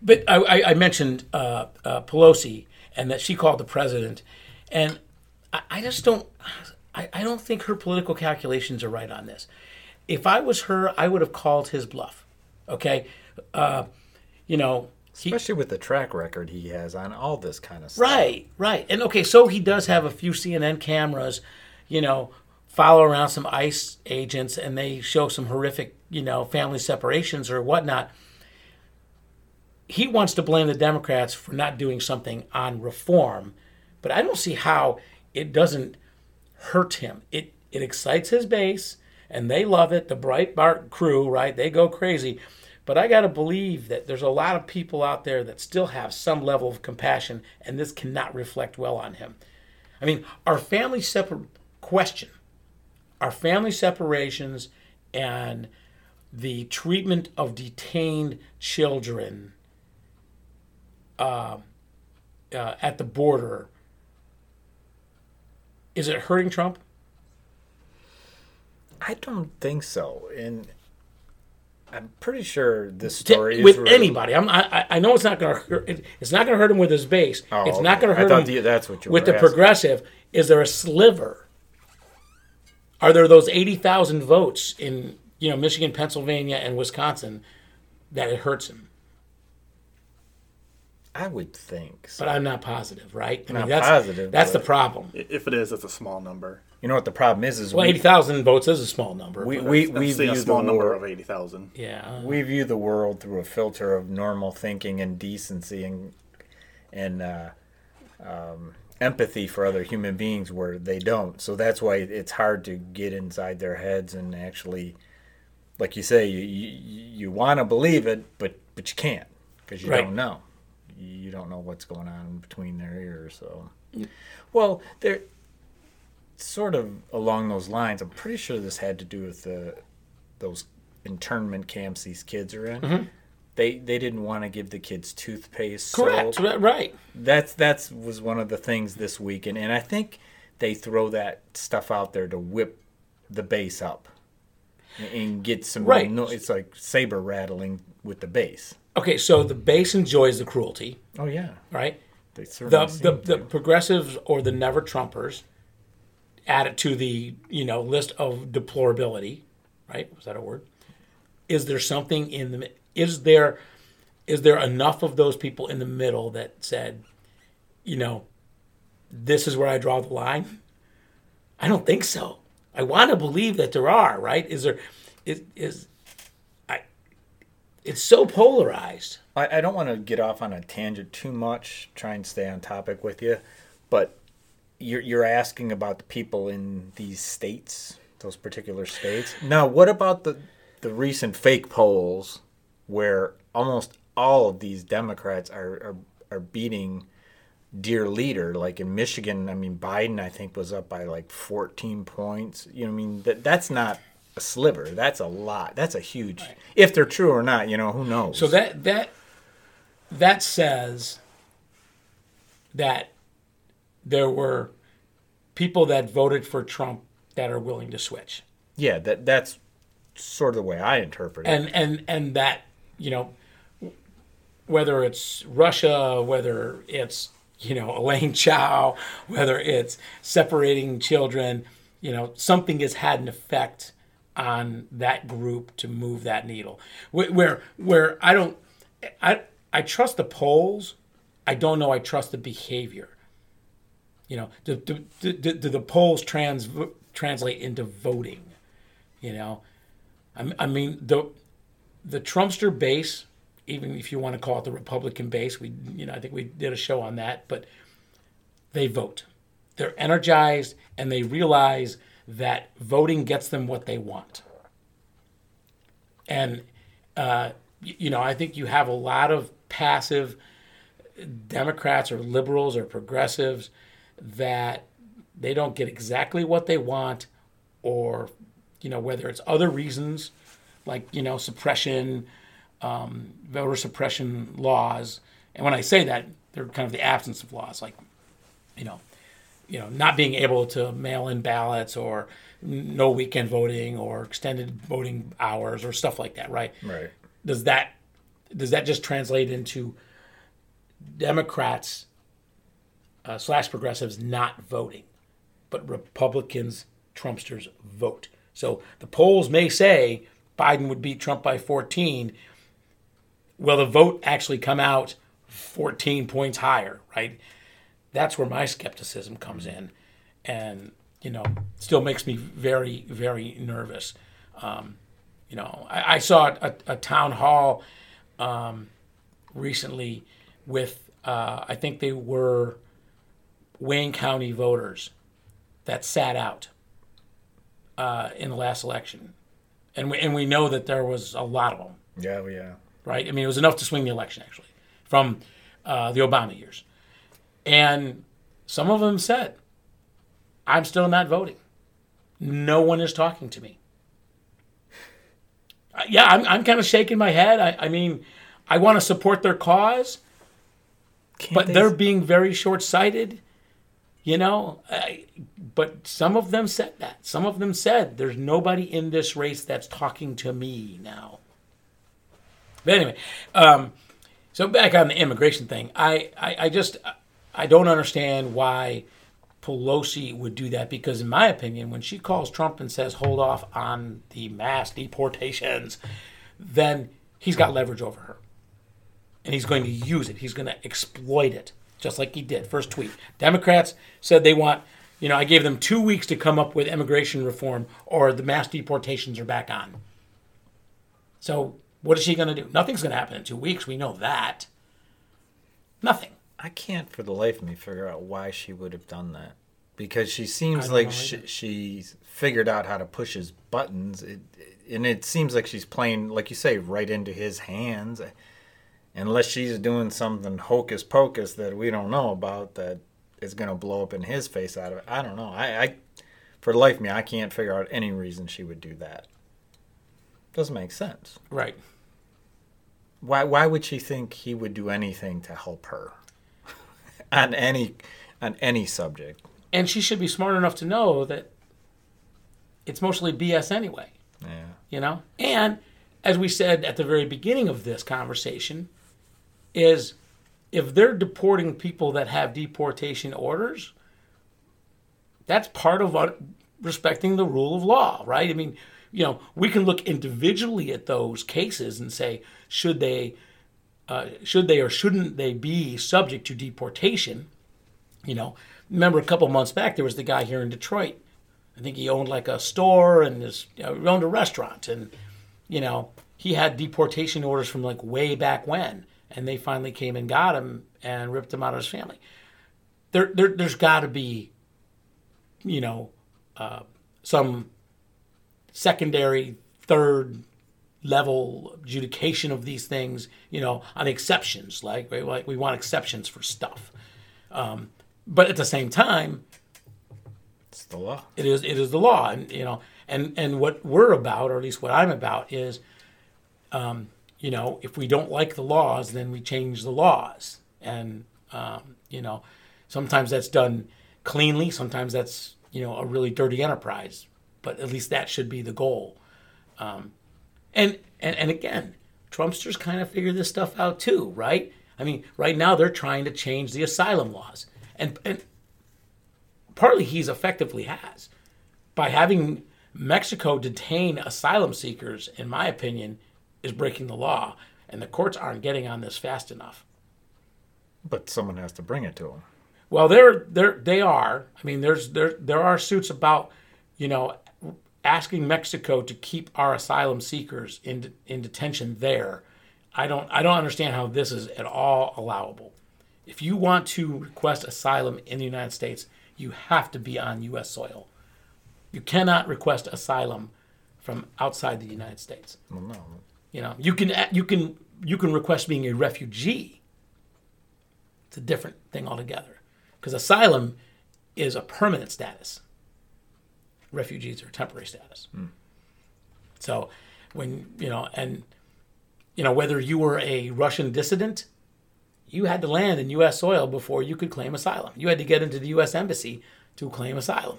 But I, I, I mentioned uh, uh, Pelosi and that she called the president, and I, I just don't. I, I don't think her political calculations are right on this. If I was her, I would have called his bluff. Okay, uh, you know, he, especially with the track record he has on all this kind of stuff. Right, right. And okay, so he does have a few CNN cameras, you know, follow around some ICE agents and they show some horrific, you know, family separations or whatnot. He wants to blame the Democrats for not doing something on reform, but I don't see how it doesn't hurt him. It it excites his base and they love it. The Breitbart crew, right? They go crazy. But I got to believe that there's a lot of people out there that still have some level of compassion, and this cannot reflect well on him. I mean, our family separate question, our family separations, and the treatment of detained children uh, uh, at the border. Is it hurting Trump? I don't think so. And I'm pretty sure this To- story is with real- anybody. I'm, I, I know it's not going to hurt. it- It's not to hurt him with his base. Oh, it's not going to I hurt him the- that's what you with the asking. progressive. Is there a sliver? Are there those eighty thousand votes in you know Michigan, Pennsylvania, and Wisconsin that it hurts him? I would think. So. But I'm not positive, right? I Not that's, positive, That's the problem. If it is, it's a small number. You know what the problem is? Is Well, we, eighty thousand votes is a small number. we, but- we, I'm we view a small the number world, of eighty thousand. yeah. we view the world through a filter of normal thinking and decency and and uh, um, empathy for other human beings where they don't. So that's why it's hard to get inside their heads and actually, like you say, you you, you want to believe it, but but you can't because you Right. don't know. You don't know what's going on between their ears. So, well, they're sort of along those lines. I'm pretty sure this had to do with the those internment camps these kids are in. Mm-hmm. They they didn't want to give the kids toothpaste. Correct. soap. Right. That's that's was one of the things this weekend, and I think they throw that stuff out there to whip the base up and- and get some. Right. No, it's like saber rattling with the base. Okay. So the base enjoys the cruelty, Oh yeah, right? they the certainly the, seem the to. progressives or the never Trumpers add it to the you know list of deplorability, right? Was that a word? Is there something in the is there is there enough of those people in the middle that said, you know, this is where I draw the line? I don't think so. I want to believe that there are, right? Is there is is it's so polarized. I, I don't want to get off on a tangent too much. Try and stay on topic with you, but you're you're asking about the people in these states, those particular states. Now, what about the the recent fake polls where almost all of these Democrats are are, are beating dear leader like in Michigan I mean Biden I think was up by like 14 points you know I mean that that's not a sliver. That's a lot. That's a huge if they're true or not you know who knows? So that that that says that there were people that voted for Trump that are willing to switch. yeah that that's sort of the way I interpret it. And and and that, you know, whether it's Russia, whether it's you know Elaine Chao, whether it's separating children, you know something has had an effect on that group to move that needle. Where where, where I don't, I I trust the polls. I don't know. I trust the behavior. You know, do, do, do, do the polls trans, translate into voting? You know, I, I mean the the Trumpster base, even if you want to call it the Republican base, we you know I think we did a show on that, but they vote. They're energized and they realize that voting gets them what they want. And uh, you know, I think you have a lot of passive Democrats or liberals or progressives that they don't get exactly what they want, or you know, whether it's other reasons like you know suppression, um, voter suppression laws. And when I say that, they're kind of the absence of laws, like you know, you know, not being able to mail in ballots or no weekend voting or extended voting hours or stuff like that, right? Right. Does that does that just translate into Democrats uh, slash progressives not voting, but Republicans, Trumpsters vote? So the polls may say Biden would beat Trump by 14. Will the vote actually come out 14 points higher, right? That's where my skepticism comes in. And, you know, still makes me very, very nervous. Um, you know, I, I saw a, a, town hall um, recently with, uh, I think they were Wayne County voters that sat out uh, in the last election and we and we know that there was a lot of them. Yeah, yeah. Right. I mean, it was enough to swing the election actually from uh, the Obama years, and some of them said, "I'm still not voting. No one is talking to me." Uh, yeah, I'm I'm kind of shaking my head. I, I mean, I want to support their cause, Can't but they... are being very short sighted. You know, I, but some of them said that. Some of them said, there's nobody in this race that's talking to me now. But anyway, um, so back on the immigration thing, I, I, I just, I don't understand why Pelosi would do that because, in my opinion, when she calls Trump and says, hold off on the mass deportations, then he's got leverage over her. And he's going to use it, he's going to exploit it, just like he did. First tweet Democrats said they want you know, I gave them two weeks to come up with immigration reform, or the mass deportations are back on. So, what is she going to do? Nothing's going to happen in two weeks. We know that. Nothing. I can't for the life of me figure out why she would have done that. Because she seems like she, she's figured out how to push his buttons. It, and it seems like she's playing, like you say, right into his hands. Unless she's doing something hocus pocus that we don't know about that is going to blow up in his face out of it. I don't know. I, I, for the life of me, I can't figure out any reason she would do that. Doesn't make sense. Right. Why? Why would she think he would do anything to help her on any on any subject? And she should be smart enough to know that it's mostly BS anyway. Yeah. You know, and as we said at the very beginning of this conversation, is if they're deporting people that have deportation orders, that's part of respecting the rule of law, right? I mean, you know, we can look individually at those cases and say, should they, uh, should they or shouldn't they be subject to deportation? You know, remember a couple months back there was the guy here in Detroit. I think he owned like a store and his, you know, owned a restaurant, and you know, he had deportation orders from like way back when and they finally came and got him and ripped him out of his family. There, there has got to be, you know, uh, some secondary, third level adjudication of these things, you know, on exceptions. Like, like we want exceptions for stuff. Um, but at the same time, it's the law. It is. It is the law, and you know, and and what we're about, or at least what I'm about, is um, you know, if we don't like the laws, then we change the laws. And, um, you know, sometimes that's done cleanly, sometimes that's, you know, a really dirty enterprise. But at least that should be the goal. Um, and, and, and again, Trumpsters kind of figure this stuff out too, right? I mean, right now they're trying to change the asylum laws, and and partly he's effectively has by having Mexico detain asylum seekers. In my opinion, is breaking the law, and the courts aren't getting on this fast enough. But someone has to bring it to them. Well, they're they're they are. I mean, there's there there are suits about, you know, asking Mexico to keep our asylum seekers in in detention there. I don't I don't understand how this is at all allowable. If you want to request asylum in the United States, you have to be on U.S. soil. You cannot request asylum from outside the United States. Well, no. You know, you can you can you can request being a refugee. It's a different thing altogether, because asylum is a permanent status. Refugees are temporary status. Hmm. So, when you know, and you know whether you were a Russian dissident, you had to land in U.S. soil before you could claim asylum. You had to get into the U.S. embassy to claim asylum.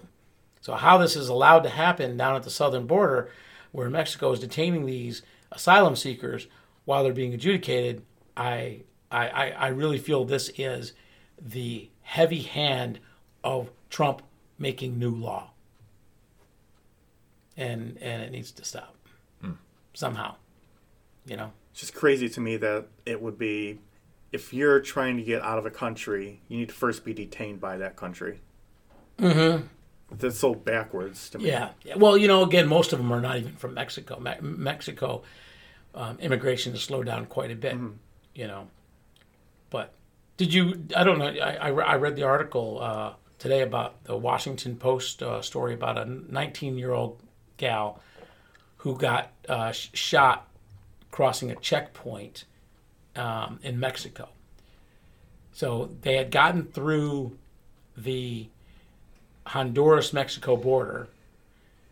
So, how this is allowed to happen down at the southern border, where Mexico is detaining these asylum seekers while they're being adjudicated, I, I, I I really feel this is the heavy hand of Trump making new law. And and it needs to stop somehow. You know. It's just crazy to me that it would be if you're trying to get out of a country, you need to first be detained by that country. Mm-hmm. That's so backwards to me. Yeah. yeah. Well, you know, again, most of them are not even from Mexico. Me- Mexico um, immigration has slowed down quite a bit. You know, but did you? I don't know. I, I, I read the article uh, today about the Washington Post uh, story about a 19 year old gal who got uh, sh- shot crossing a checkpoint um, in Mexico. So they had gotten through the Honduras Mexico border.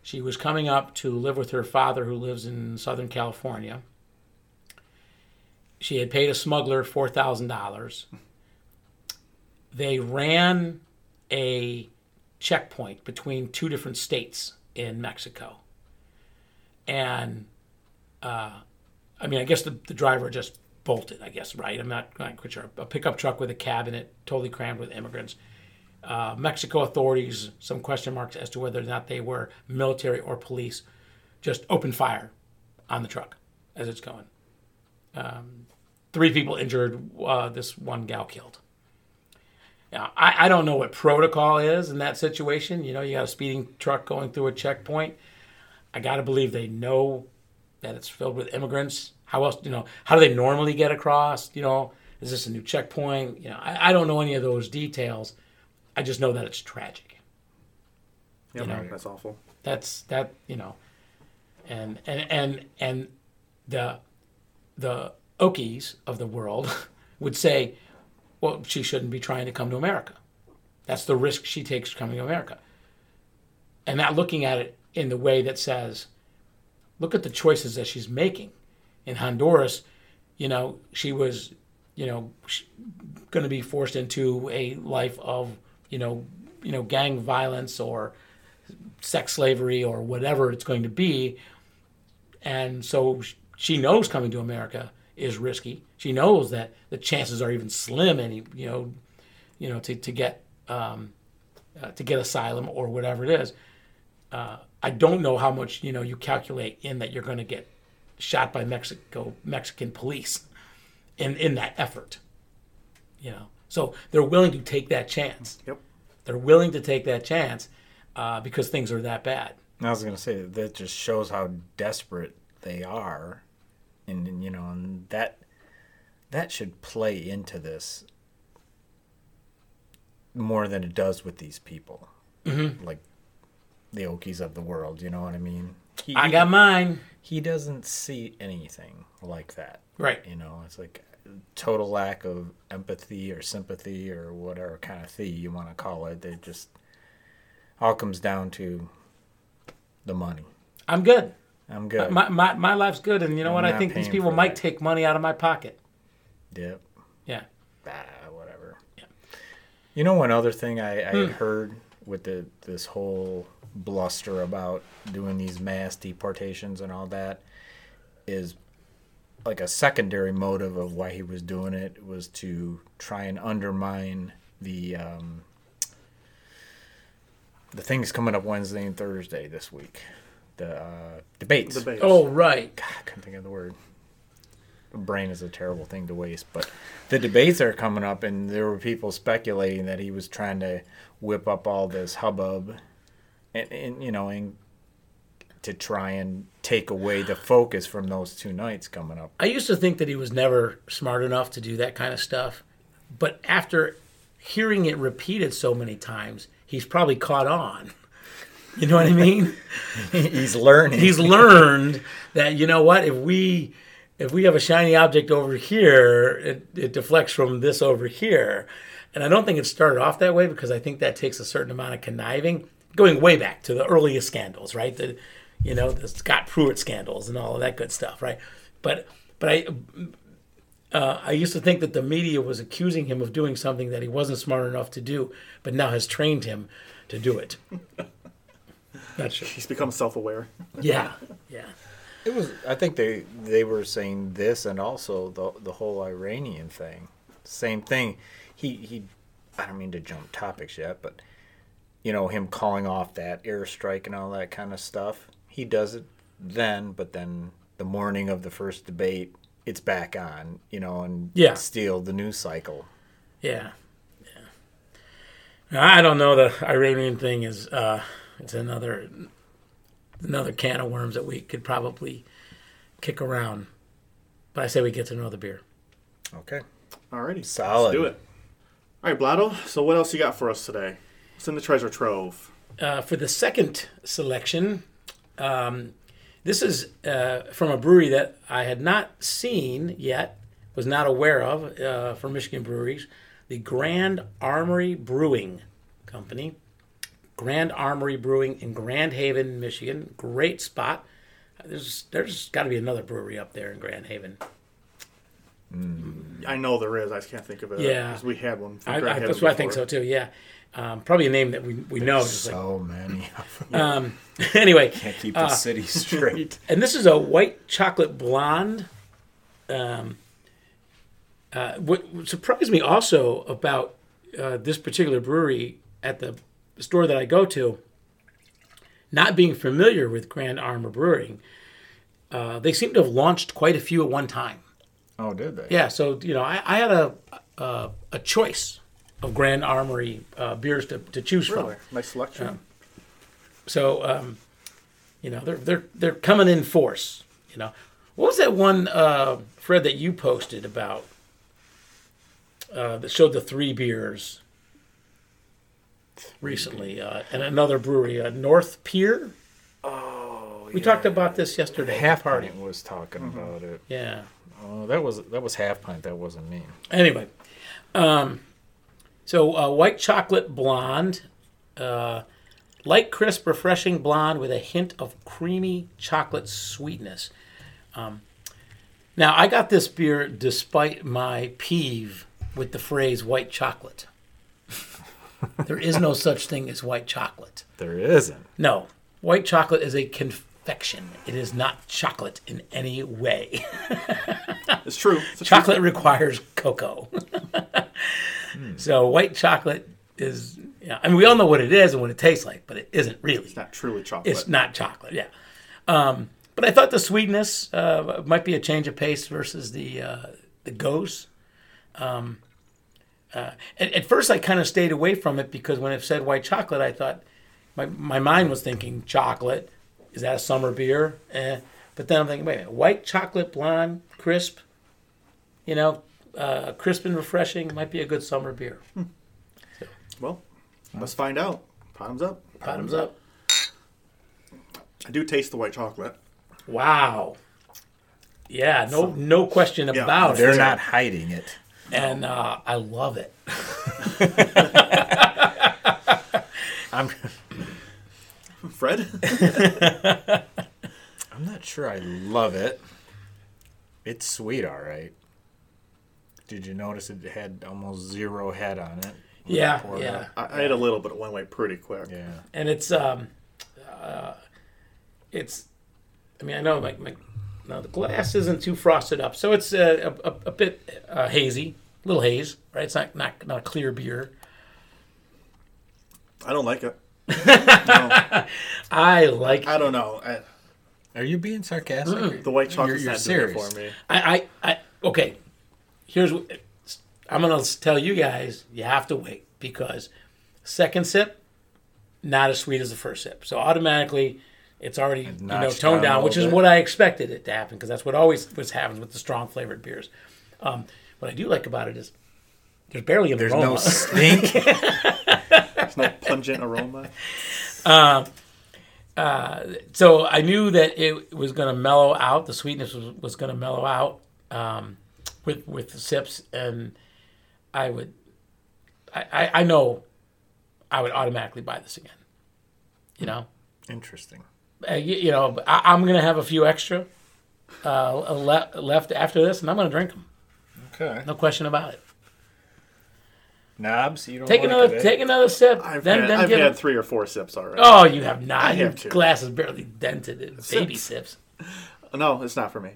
She was coming up to live with her father, who lives in Southern California. She had paid a smuggler $4,000. They ran a checkpoint between two different states in Mexico. And, uh, I mean, I guess the, the driver just bolted, I guess, right? I'm not, quite sure. A pickup truck with a cabinet totally crammed with immigrants uh, Mexico authorities some question marks as to whether or not they were military or police, just opened fire on the truck as it's going. Um, three people injured, uh, this one gal killed. Now, I, I don't know what protocol is in that situation. You know, you got a speeding truck going through a checkpoint. I got to believe they know that it's filled with immigrants. How else, you know, how do they normally get across? You know, is this a new checkpoint? You know, I, I don't know any of those details. I just know that it's tragic. Yeah, You know. that's awful. That's that you know, and and and and the the Okies of the world <laughs> would say, well, she shouldn't be trying to come to America. That's the risk she takes coming to America, and not looking at it in the way that says, look at the choices that she's making. In Honduras, you know, she was, you know, going to be forced into a life of, you know, you know, gang violence or sex slavery or whatever it's going to be. And so she knows coming to America is risky. She knows that the chances are even slim, any you know, you know, to to get um, uh, to get asylum or whatever it is. Uh, I don't know how much you know you calculate in that you're going to get shot by Mexico Mexican police in in that effort. You know, so they're willing to take that chance. Yep. They're willing to take that chance uh, because things are that bad. I was gonna say that just shows how desperate they are, and, and, you know, and that that should play into this more than it does with these people, mm-hmm. like the Okies of the world. You know what I mean? He, I got mine. he doesn't see anything like that. Right. You know, it's like total lack of empathy or sympathy or whatever kind of thing you want to call it. It just all comes down to the money. I'm good. I'm good. My, my, my life's good. And you know I'm what? I think these people might that. take money out of my pocket. yep. Yeah. Ah, whatever. Yeah. You know, one other thing I, I Hmm. heard with the this whole bluster about doing these mass deportations and all that is like a secondary motive of why he was doing it was to try and undermine the um, the things coming up Wednesday and Thursday this week. The uh, debates. Debate. Oh, right. God, I couldn't think of the word. Brain is a terrible thing to waste, but the debates are coming up, and there were people speculating that he was trying to whip up all this hubbub, and, and you know, and to try and take away the focus from those two nights coming up. I used to think that he was never smart enough to do that kind of stuff, but after hearing it repeated so many times, he's probably caught on. You know what I mean? <laughs> He's learning. he's learned that you know what if we if we have a shiny object over here it, it deflects from this over here and i don't think it started off that way because i think that takes a certain amount of conniving going way back to the earliest scandals right the you know the scott pruitt scandals and all of that good stuff right but but i uh, I used to think that the media was accusing him of doing something that he wasn't smart enough to do, but now has trained him to do it. <laughs> Not sure. He's become self-aware. Yeah, yeah. It was. I think they they were saying this, and also the the whole Iranian thing. Same thing. He he. I don't mean to jump topics yet, but you know him calling off that airstrike and all that kind of stuff. He does it then, but then the morning of the first debate, it's back on. You know, and Yeah. steal the news cycle. Yeah, yeah. Now, I don't know. The Iranian thing is uh, it's another another can of worms that we could probably kick around. But I say we get to know the beer. Okay. Alrighty, Solid. Let's do it. All right, Blotto. So what else you got for us today? What's in the treasure trove? Uh, for the second selection, um, this is uh, from a brewery that I had not seen yet, was not aware of uh, for Michigan breweries, the Grand Armory Brewing Company. Grand Armory Brewing in Grand Haven, Michigan. Great spot. There's there's got to be another brewery up there in Grand Haven. I know there is. I just can't think of it. Yeah. 'cause we had one. from I, I, Grand that's Haven what I think so too. Yeah, um, probably a name that we, we know. Just like, So many. of them. <laughs> um, <laughs> anyway, Can't keep the city <laughs> straight. and this is a white chocolate blonde. Um, uh, what surprised me also about uh, this particular brewery at the store that I go to, not being familiar with Grand Armor Brewing, uh, they seem to have launched quite a few at one time. Oh, did they? Yeah, so you know, I, I had a, a a choice of Grand Armory uh, beers to, to choose from. Really nice selection. So, um, you know, they're they're they're coming in force. You know, what was that one, uh, Fred, that you posted about uh, that showed the three beers recently, uh, and another brewery, uh, North Pier. Oh, We talked about this yesterday. at the Half party. Pint was talking about it. Yeah. Oh, that was that was half pint. That wasn't me. Anyway, um, so uh, white chocolate blonde, uh, light crisp, refreshing blonde with a hint of creamy chocolate sweetness. Um, now, I got this beer despite my peeve with the phrase white chocolate. There is no such thing as white chocolate. There isn't. No, white chocolate is a confection. It is not chocolate in any way. <laughs> It's true. It's chocolate requires cocoa. So white chocolate is, yeah, I mean, we all know what it is and what it tastes like, but it isn't really. It's not truly chocolate. It's not chocolate, yeah. Um, but I thought the sweetness uh, might be a change of pace versus the uh, the ghost. Um, uh, at, at first, I kind of stayed away from it because when it said white chocolate, I thought my my mind was thinking chocolate. Is that a summer beer? Eh. But then I'm thinking, wait a minute, white chocolate, blonde, crisp. You know, uh, crisp and refreshing might be a good summer beer. well, let's find out. Bottoms up. Bottoms up. I do taste the white chocolate. Wow. Yeah, no no question about it. They're it. not hiding it. And uh, I love it. <laughs> I'm <laughs> Fred? <laughs> I'm not sure I love it. It's sweet, all right. Did you notice it had almost zero head on it? Yeah, yeah. I, I ate a little, but it went away pretty quick. Yeah. and it's um, uh, it's. I mean, I know like my Now the glass isn't too frosted up, so it's uh, a, a, a bit uh, hazy, a little haze, right? It's not not not a clear beer. I don't like it. no, <laughs> I like. I don't know. I, Are you being sarcastic? the white chocolate's you're not doing it serious. for me. I, I, I okay. Here's what I'm gonna tell you guys. You have to wait because second sip, not as sweet as the first sip. So automatically, it's already you know toned down down, which is bit. what I expected it to happen because that's what always what happens with the strong flavored beers. Um, what I do like about it is there's barely an There's aroma. no stink. <laughs> There's no pungent aroma. so I knew that it was going to mellow out. The sweetness was, was going to mellow out um, with with the sips, and I would, I, I, I know, I would automatically buy this again. You know, Interesting. Uh, you, you know, I, I'm going to have a few extra uh, le- left after this, and I'm going to drink them. Okay. No question about it. Knobs, you don't Take like another, it, take another sip. I've then, had, then I've had it- three or four sips already. Oh, you have not. I Your have to. glass is barely dented. It. Baby sips. No, it's not for me.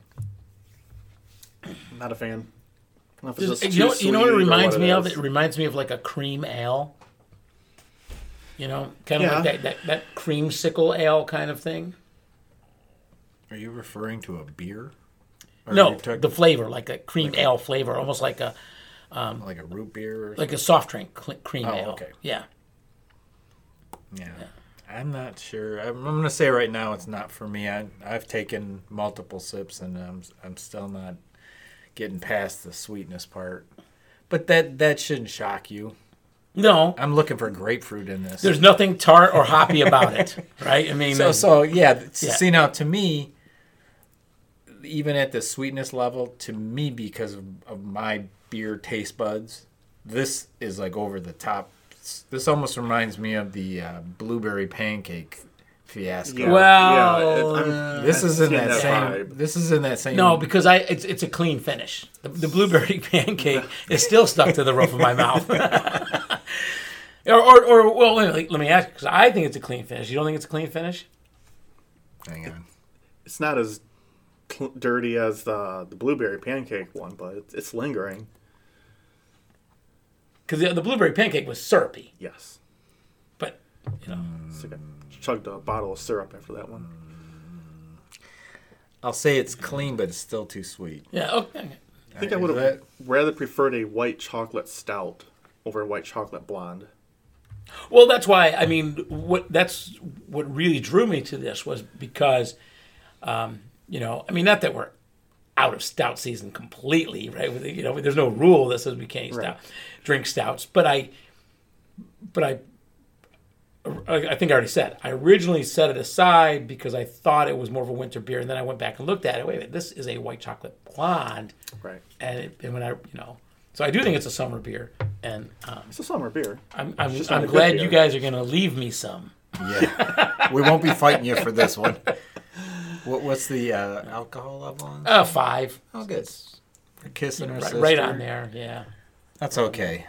Not a fan. I don't know if it's Just- just you know, you know what it reminds what me of? It reminds me of like a cream ale. You know, kind of Yeah. like that, that that creamsicle ale kind of thing. Are you referring to a beer? Or No, you took the flavor, like a cream ale flavor, almost like a um, like a root beer or like a soft drink cl- cream Oh, ale. okay. Yeah. Yeah. I'm not sure. I'm, I'm going to say right now it's not for me. I, I've taken multiple sips and I'm, I'm still not getting past the sweetness part. But that, that shouldn't shock you. No, I'm looking for grapefruit in this. there's nothing tart or hoppy about it, <laughs> right? I mean, so, so yeah, Yeah. See now, to me, even at the sweetness level, to me, because of, of my beer taste buds, this is like over the top. This almost reminds me of the uh, blueberry pancake fiasco. Yeah, Well, yeah, it- This is in that, that same. vibe. This is in that same. no, because I it's it's a clean finish. The, the blueberry <laughs> pancake is still stuck to the roof of my mouth. <laughs> or, or, or well, let me, let me ask because I think it's a clean finish. You don't think it's a clean finish? Hang on. it's not as cl- dirty as the the blueberry pancake one, but it's, it's lingering. Because the, the blueberry pancake was syrupy, Yes. but you know, So I chugged a bottle of syrup after that one. I'll say it's clean, but it's still too sweet. yeah, okay. I think I would have that- rather preferred a white chocolate stout over a white chocolate blonde. Well, that's why I mean, what that's what really drew me to this was because, um, you know, I mean, not that we're out of stout season completely, right? With You know, there's no rule that says we can't Right. stout, drink stouts, but I, but I, I I think I already said I originally set it aside because I thought it was more of a winter beer, and then I went back and looked at it. Wait a minute, this is a white chocolate blonde, Right. and it, and when I, you know, so I do think it's a summer beer, and um, It's a summer beer. I'm I'm, just I'm glad you guys are going to leave me some. Yeah, we won't be fighting you for this one. What, what's the uh, alcohol level on? Uh, five. Oh, good. For kissing our Right, sister. right on there. Yeah. That's okay.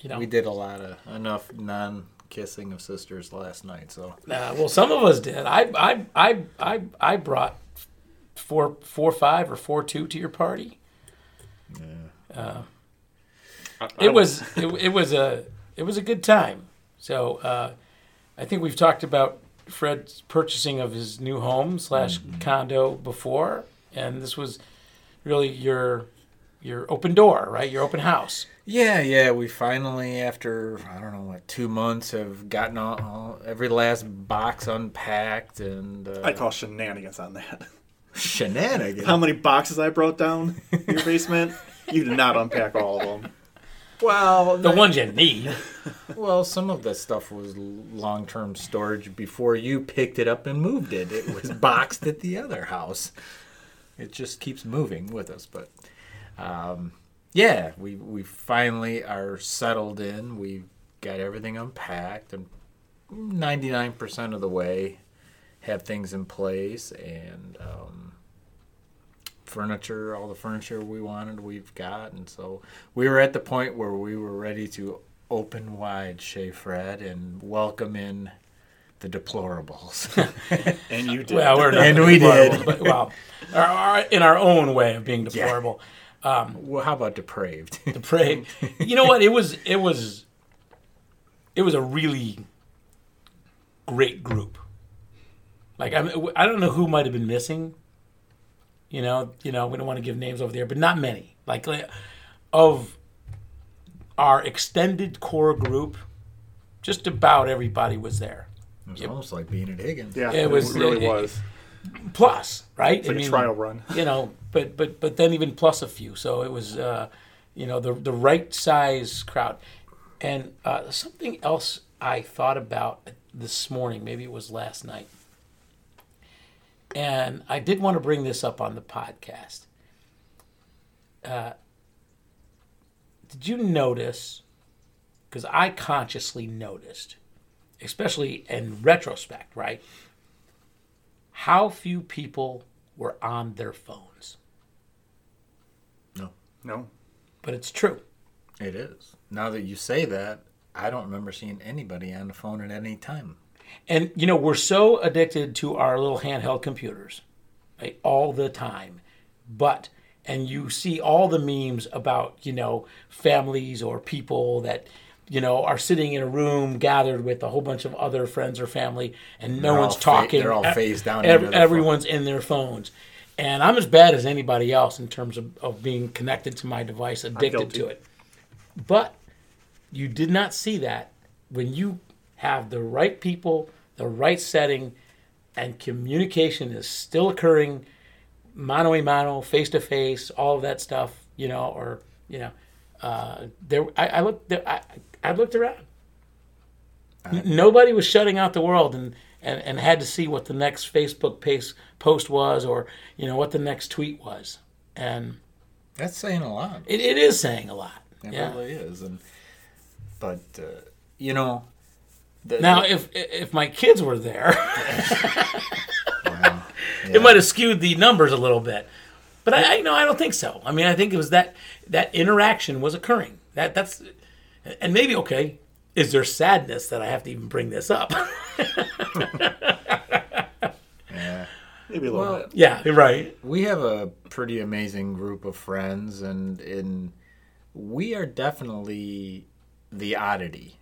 You know. We did a lot of enough non-kissing of sisters last night, so Uh, well, some of us did. I I I I I brought four four five or four two to your party. Uh, it was it, it was a it was a good time. So uh, I think we've talked about Fred's purchasing of his new home slash condo before, and this was really your your open door, right? Your open house. yeah, yeah. We finally, after I don't know what two months, have gotten all, all every last box unpacked and uh, I call shenanigans on that. shenanigans. How many boxes I brought down in your basement? <laughs> You did not unpack all of them. Well, The ones you need. <laughs> well, some of the stuff was long-term storage before you picked it up and moved it. It was <laughs> boxed at the other house. It just keeps moving with us, but um, yeah, we we finally are settled in. We've got everything unpacked and 99% of the way have things in place and um, furniture, all the furniture we wanted, we've got. And so we were at the point where we were ready to open wide Chez Fred and welcome in the deplorables. <laughs> And you did. Well, we're not And we deplorable, did. but, well, our, our, in our own way of being deplorable. Um, well, how about depraved? <laughs> Depraved. You know what? It was it was it was a really great group. Like I I don't know who might have been missing. You know, you know, we don't want to give names over there, but not many. Like, like of our extended core group, just about everybody was there. It was almost like being at Higgins. yeah, it it, was- really it- was. Plus, right? It's like a trial run. you know, but but but then even plus a few. So it was, uh, you know, the the right size crowd. And uh, something else I thought about this morning, maybe it was last night, and I did want to bring this up on the podcast. Uh, did you notice? Because I consciously noticed, especially in retrospect, right? How few people were on their phones. No, No. But it's true. it is. Now that you say that, I don't remember seeing anybody on the phone at any time. And you know, we're so addicted to our little handheld computers, right, all the time. But and you see all the memes about, you know, families or people that you know, are sitting in a room gathered with a whole bunch of other friends or family, and no They're one's all fa- talking. they're all phased down ev- into their everyone's in their phones, and I'm as bad as anybody else in terms of, of being connected to my device, addicted to it. But you did not see that when you have the right people, the right setting, and communication is still occurring, mano a mano, face to face, all of that stuff, you know, or you know, uh, there. I, I looked. There, I, I looked around. N- Nobody was shutting out the world and, and, and had to see what the next Facebook pace, post was or you know what the next tweet was, and That's saying a lot. it, it is saying a lot. It yeah. really is. And but uh, you know, the, Now, if if my kids were there, Wow. <laughs> it might have skewed the numbers a little bit. But I, I no, I don't think so. I mean, I think it was that that interaction was occurring. That that's, and maybe okay. Is there sadness that I have to even bring this up? <laughs> yeah. Maybe a little Well, bit. yeah, you're right. we have a pretty amazing group of friends and in we are definitely the oddity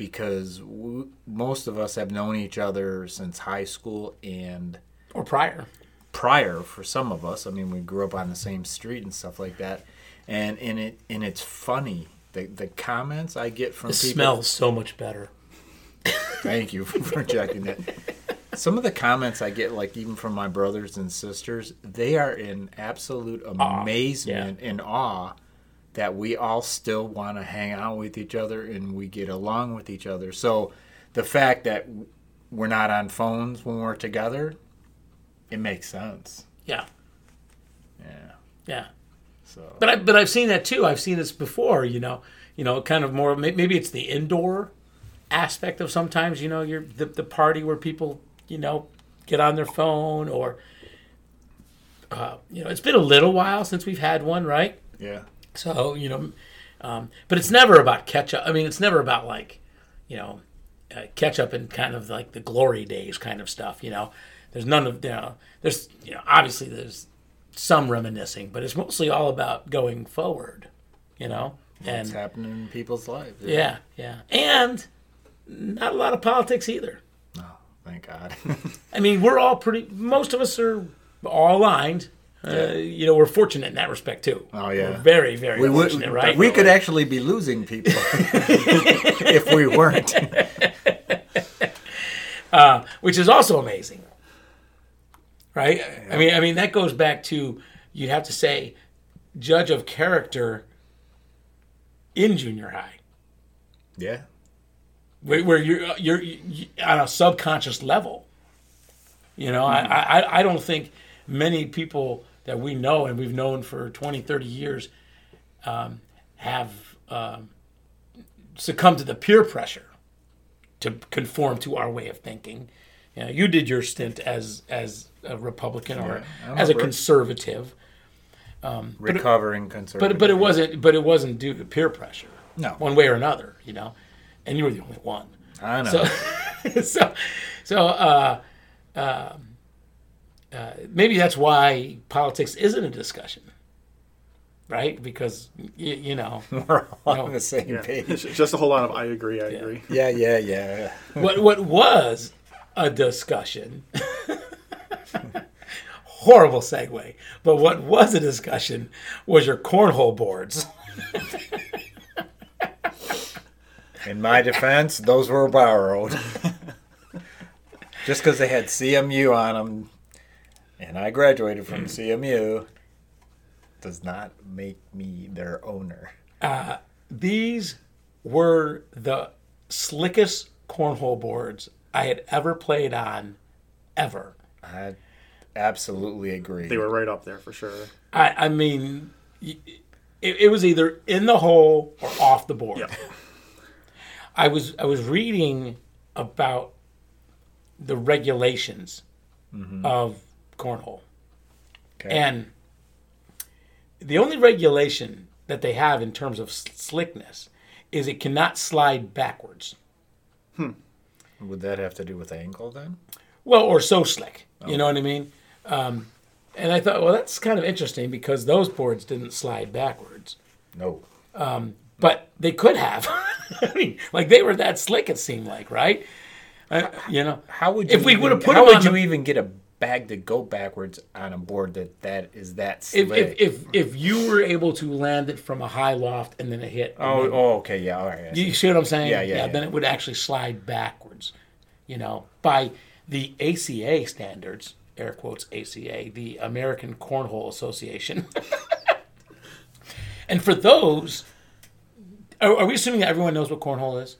because w most of us have known each other since high school and Or prior. prior for some of us i mean we grew up on the same street and stuff like that and and it and it's funny the the comments i get from It people smells so much better. Thank you for projecting that. Some of the comments I get, like even from my brothers and sisters, they are in absolute amazement and awe that we all still want to hang out with each other and we get along with each other. So the fact that we're not on phones when we're together, it makes sense. Yeah, Yeah. yeah. So But I but I've seen that too. I've seen this before. You know, you know, kind of more. Maybe it's the indoor aspect of sometimes. You know, you're the the party where people you know get on their phone or. Uh, you know, it's been a little while since we've had one, right? yeah. So you know, um, but it's never about catch up. I mean, it's never about like, you know, uh, catch up in kind of like the glory days kind of stuff. You know, there's none of you know, there's you know, obviously there's some reminiscing, but it's mostly all about going forward. You know, It's and happening in people's lives. yeah, yeah, and not a lot of politics either. Oh, thank God. <laughs> I mean, we're all pretty. Most of us are all aligned. Uh, you know, we're fortunate in that respect too. Oh, yeah. We're very, very we would, fortunate, right? we could actually be losing people <laughs> if we weren't. <laughs> which is also amazing, right? I mean, I mean that goes back to you'd have to say judge of character in junior high, Yeah. where, where you're you're you, on a subconscious level. You know, I, I I don't think many people that we know and we've known for 20, 30 years um, have um, succumbed to the peer pressure to conform to our way of thinking. You, know, you did your stint as as a Republican or Yeah, I'm as a conservative, Recovering conservative. but but it wasn't but it wasn't due to peer pressure, No. one way or another. You know, and you were the only one. I know. So <laughs> so, so uh, um uh, maybe that's why politics isn't a discussion, right? Because you, you know <laughs> We're all No. on the same Yeah. page. Just a whole lot of I agree, I agree. <laughs> Yeah, yeah, yeah. what what was a discussion. <laughs> Horrible segue, but what was a discussion was your cornhole boards. In my defense, those were borrowed. Just because they had CMU on them, and I graduated from mm. CMU, does not make me their owner. Uh, these were the slickest cornhole boards I had ever played on, ever. I absolutely agree. They were right up there for sure. I, I mean, it, it was either in the hole or off the board. Yep. I was I was reading about the regulations mm-hmm. of cornhole, Okay. and the only regulation that they have in terms of slickness is it cannot slide backwards. Would that have to do with angle then? Well, or so slick. You know what I mean? Um, and I thought, well, that's kind of interesting because those boards didn't slide backwards. No. but they could have. <laughs> I mean, like they were that slick. It seemed like, right? Uh, you know, How would you If we would've put how them would on you the- even get a bag to go backwards on a board that that is that if, if if if you were able to land it from a high loft and then it hit, oh, then- oh, okay, yeah, all right. You see what I'm saying? Yeah, yeah, yeah. Then it would actually slide backwards. You know, by the ACA standards, air quotes ACA, the American Cornhole Association. <laughs> and for those, are, are we assuming that everyone knows what cornhole is?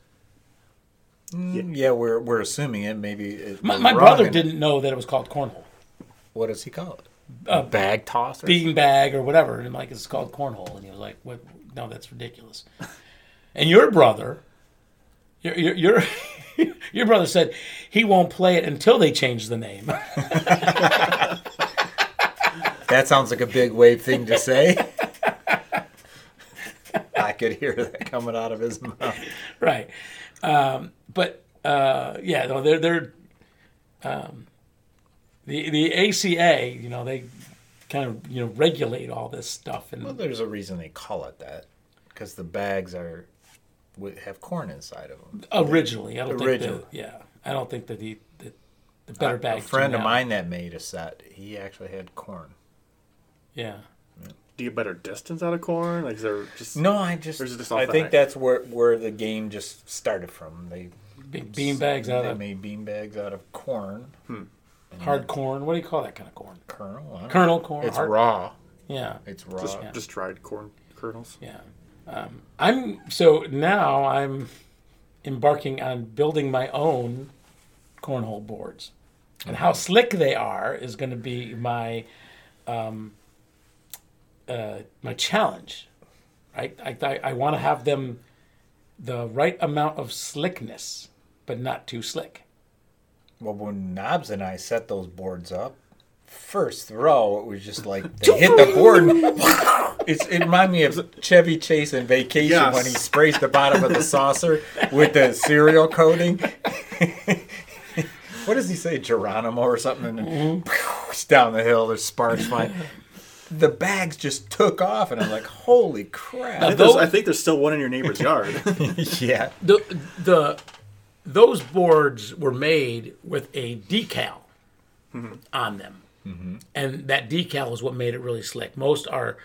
Mm, yeah, we're we're assuming it. Maybe it My, my brother and- didn't know that it was called cornhole. What does he call it? A bag tosser. bean bag or whatever. And I'm like, it's called cornhole. And he was like, what? No, that's ridiculous. And your brother, your, your, your, <laughs> your brother said he won't play it until they change the name. <laughs> That sounds like a big wave thing to say. <laughs> I could hear that coming out of his mouth. right. Um, but uh, yeah, no, they're, they're um, the, the ACA, you know, they kind of, you know, regulate all this stuff. And Well, there's a reason they call it that, because the bags are have corn inside of them. originally, I don't Original. think, the, yeah, I don't think that the, the, the better a bags. friend of now. mine that made a set, he actually had corn. Yeah. Do you get better distance out of corn? Like, is there just No, I just, Or is it just I think height? that's where where the game just started from. They bean bags out they of made bean bags out of corn hard corn. What do you call that kind of corn? kernel. I don't Kernel corn. It's hard- raw. Yeah, It's raw. just, Yeah. just dried corn kernels? yeah. Um, I'm so now I'm embarking on building my own cornhole boards, and how slick they are is going to be my um, uh, my challenge. Right, I I, I want to have them the right amount of slickness, but not too slick. Well, when Knobs and I set those boards up, first throw, it was just like they hit the board. <laughs> It's, it reminded me of Chevy Chase in Vacation Yes. when he sprays the bottom of the saucer with the cereal coating. <laughs> what does he say, Geronimo or something? And then it's down the hill, there's sparks flying. The bags just took off, and I'm like, holy I crap. think, those- I think there's still one in your neighbor's yard. <laughs> <laughs> yeah. the the those boards were made with a decal on them, and that decal is what made it really slick. Most are,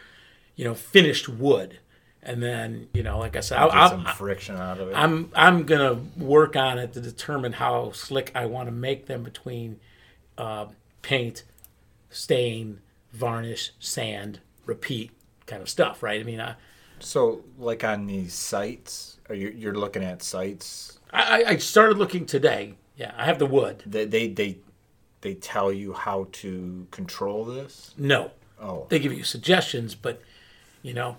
you know, finished wood, and then you know, like I said, I, Get some I, friction out of it. I'm I'm gonna work on it to determine how slick I want to make them between uh, paint, stain, varnish, sand, repeat kind of stuff, right? I mean, I, so, like on these sites, are you, you're looking at sites I I started looking today. Yeah, I have the wood. they they they, they tell you how to control this No, oh they give you suggestions, but you know,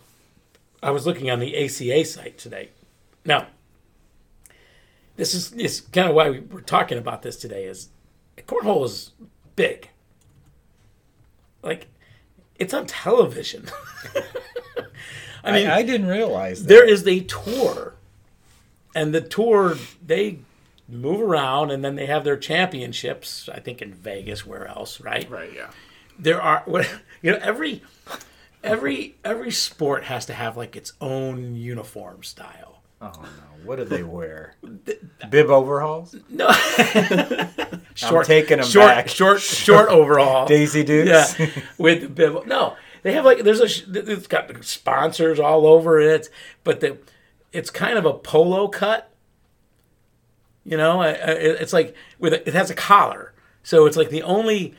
I was looking on the ACA site today. Now, this is is kind of why we we're talking about this today. Is cornhole is big, like it's on television. <laughs> I mean, I, I didn't realize that there is a tour, and the tour they move around, and then they have their championships. I think in Vegas, where else, right? Right. Yeah. There are, <laughs> you know, every every every sport has to have like its own uniform style. Oh no! What do they wear? <laughs> Bib overalls? No, <laughs> short, taking 'em short, back. short, short overall. <laughs> Daisy Dukes? Yeah, with bib. No, they have like there's a it's got sponsors all over it, but the it's kind of a polo cut. You know, it's like with a, it has a collar, so it's like the only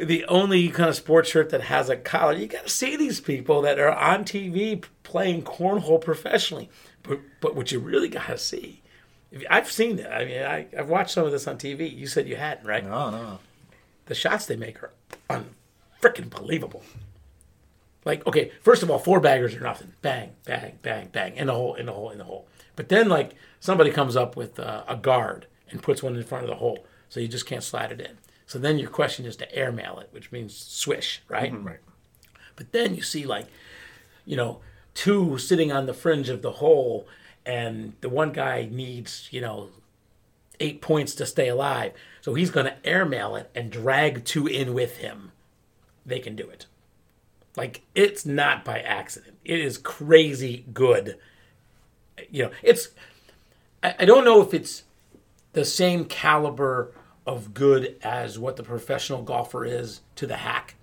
the only kind of sports shirt that has a collar. You got to see these people that are on TV playing cornhole professionally, but but what you really got to see. if- I've seen it. I mean, I, I've watched some of this on TV. You said you hadn't, right? No, no. the shots they make are unfreaking believable. Like, okay, first of all, four baggers are nothing. Bang, bang, bang, bang, in the hole, in the hole, in the hole. But then, like, somebody comes up with uh, a guard and puts one in front of the hole, so you just can't slide it in. So then your question is to airmail it, which means swish, right? Right. But then you see like, you know, two sitting on the fringe of the hole, and the one guy needs, you know, eight points to stay alive. So he's going to airmail it and drag two in with him. They can do it. Like it's not by accident. It is crazy good. You know, it's. I, I don't know if it's the same caliber of good as what the professional golfer is to the hack.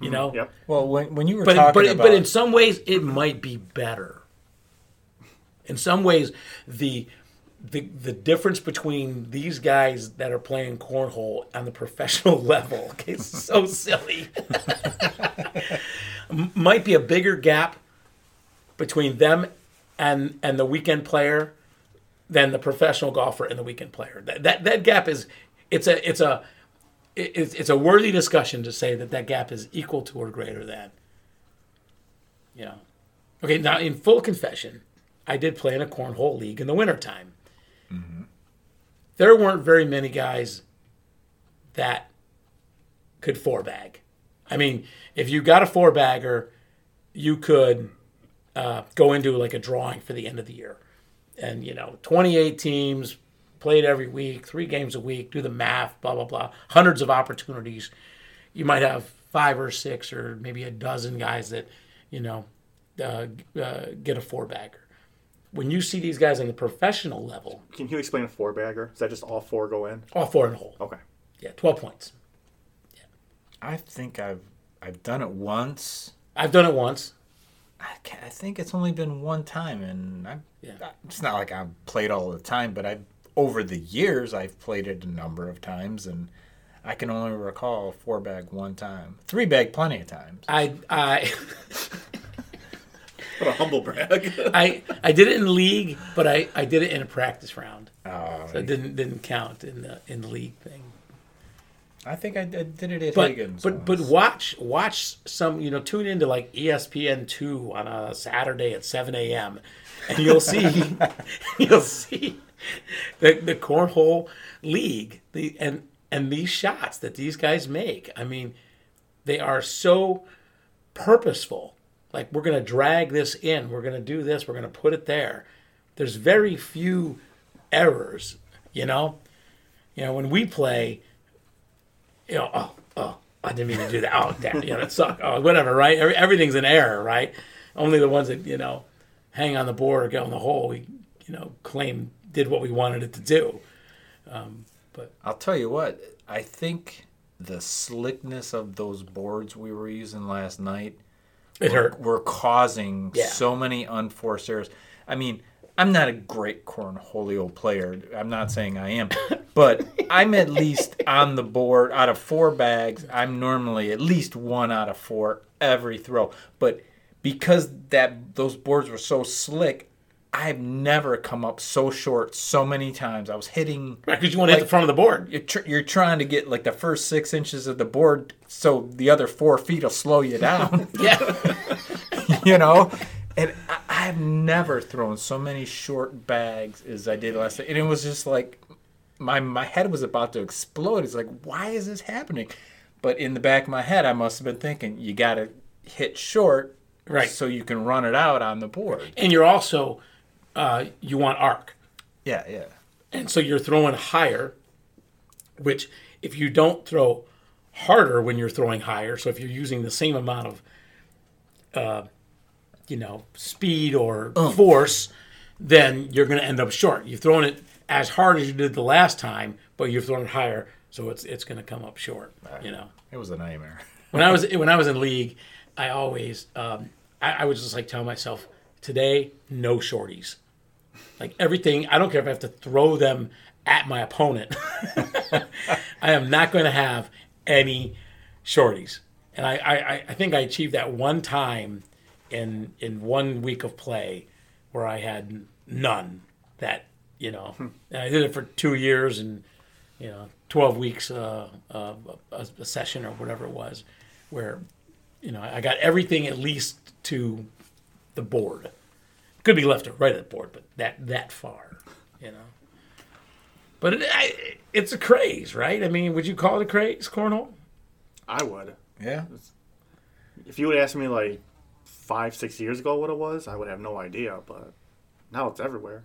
You mm-hmm. know, Yep. Well, when, when you were but talking but about but in some ways it might be better. In some ways, the the the difference between these guys that are playing cornhole on the <laughs> professional level is so silly, <laughs> might be a bigger gap between them and and the weekend player than the professional golfer and the weekend player. That that, that gap is it's a it's a it- it's, a worthy discussion to say that that gap is equal to or greater than. You know. Okay, now in full confession, I did play in a cornhole league in the wintertime. There weren't very many guys that could four bag. I mean, if you got a four bagger, you could uh, go into like a drawing for the end of the year. And, you know, 28 teams played every week, three games a week, do the math, blah, blah, blah. Hundreds of opportunities. You might have five or six or maybe a dozen guys that, you know, uh, uh, get a four bagger. When you see these guys on the professional level, Can you explain a four bagger? Is that just all four go in? all four in a hole. Okay. Yeah, 12 points. I think I've I've done it once. I've done it once. I, ca I think it's only been one time, and I, Yeah. it's not like I've played all the time, but I over the years I've played it a number of times, and I can only recall four bag one time, three bag plenty of times. I I <laughs> What a humble brag. I I did it in league, but I, I did it in a practice round. Uh, So it didn't didn't count in the in the league thing. I think I, did- did it at But Higgins. but but watch watch some you know tune into like ESPN two on a Saturday at seven a.m. and you'll see <laughs> you'll see <laughs> the the cornhole league the and and these shots that these guys make. I mean, they are so purposeful. Like we're gonna drag this in, we're gonna do this, we're gonna put it there. There's very few errors, you know. You know when we play, you know, oh, oh, I didn't mean to do that. Oh, damn, you know, it sucked. Oh, whatever, right? Every, everything's an error, right? Only the ones that you know hang on the board or get on the hole, we you know claim did what we wanted it to do. Um, but I'll tell you what, I think the slickness of those boards we were using last night it hurt. were causing Yeah. so many unforced errors. I mean, I'm not a great cornholio player. I'm not saying I am, <laughs> but I'm at least on the board out of four bags. I'm normally at least one out of four every throw. But because that those boards were so slick, I've never come up so short so many times. I was hitting Right, because you want to hit the front of the board. you're, tr- you're trying to get like the first six inches of the board so the other four feet will slow you down. <laughs> Yeah, <laughs> you know? And I, i've never thrown so many short bags as i did last night. And it was just like my my head was about to explode. It's like why is this happening? But in the back of my head i must have been thinking you gotta hit short Right. so you can run it out on the board. And you're also uh, you want arc. yeah yeah and so you're throwing higher, which if you don't throw harder when you're throwing higher, so if you're using the same amount of, uh, you know, speed or force, then you're going to end up short. You've thrown it as hard as you did the last time, but you've thrown it higher, so it's it's going to come up short. You know It was a nightmare. <laughs> when I was when I was in league, I always um, I, I was just like tell myself today no shorties, like everything. I don't care if I have to throw them at my opponent. <laughs> I am not going to have any shorties, and I, I I think I achieved that one time in in one week of play where I had none. That you know, and I did it for two years and you know, 12 weeks uh, uh, a, a session or whatever it was, where, you know, I got everything at least to the board. Could be left or right of the board, but that that far, you know. But it, I, it's a craze, right? I mean, would you call it a craze, cornhole? I would. Yeah. If you would ask me like five, six years ago what it was, I would have no idea. But now it's everywhere.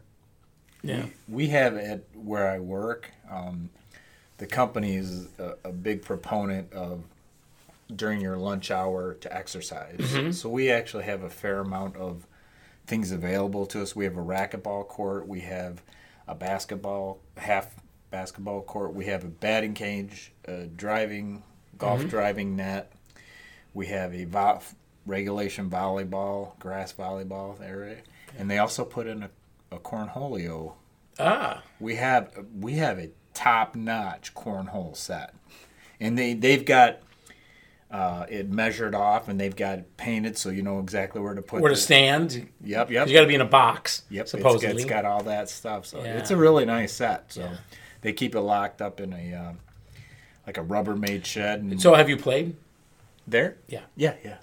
Yeah. We have at where I work, um, the company is a, a big proponent of during your lunch hour to exercise. So we actually have a fair amount of things available to us. We have a racquetball court, we have a basketball half basketball court, we have a batting cage, a driving golf driving net. We have a vo- regulation volleyball, grass volleyball area, and they also put in a, a cornholio. Ah, we have we have a top notch cornhole set, and they they've got uh, it measured off and they've got it painted so you know exactly where to put where to the- stand? Yep, Yep, You got to be in a box, Yep, it's supposedly. it's got all that stuff. So Yeah. it's a really nice set. So Yeah. they keep it locked up in a um, like a Rubbermaid shed. And so, have you played? there, Yeah. yeah, yeah.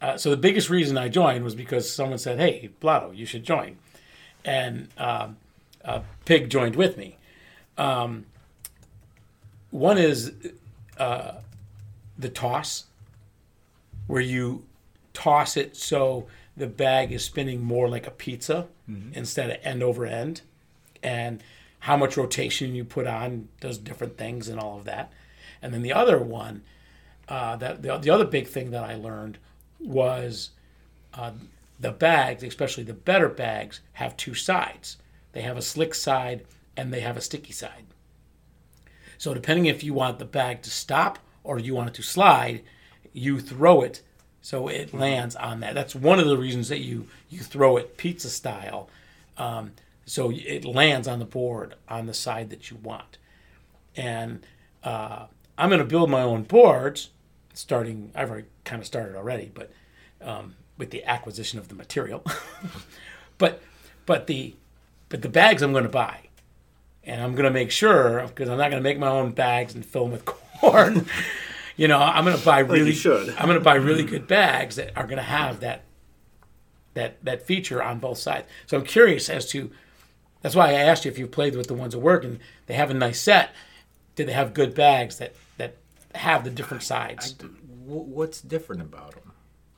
Uh, so the biggest reason I joined was because someone said, "Hey, Blotto, you should join," and um, uh, Pig joined with me. Um, one is uh, the toss, where you toss it so the bag is spinning more like a pizza instead of end over end, and how much rotation you put on does different things and all of that. And then the other one, uh, that the, the other big thing that I learned was uh, the bags, especially the better bags, have two sides. They have a slick side and they have a sticky side. So depending if you want the bag to stop or you want it to slide, you throw it so it lands on that. That's one of the reasons that you you throw it pizza style, um, so it lands on the board on the side that you want. And uh, I'm going to build my own boards, starting. I've already kind of started already, but um, with the acquisition of the material. <laughs> but but the but the bags I'm going to buy, and I'm going to make sure because I'm not going to make my own bags and fill them with <laughs> corn. You know, I'm going to buy really. you should. I'm going to buy really good bags that are going to have that that that feature on both sides. So I'm curious as to. That's why I asked you if you've played with the ones that work and they have a nice set. Did they have good bags that that have the different sides? Wh- What's different about them?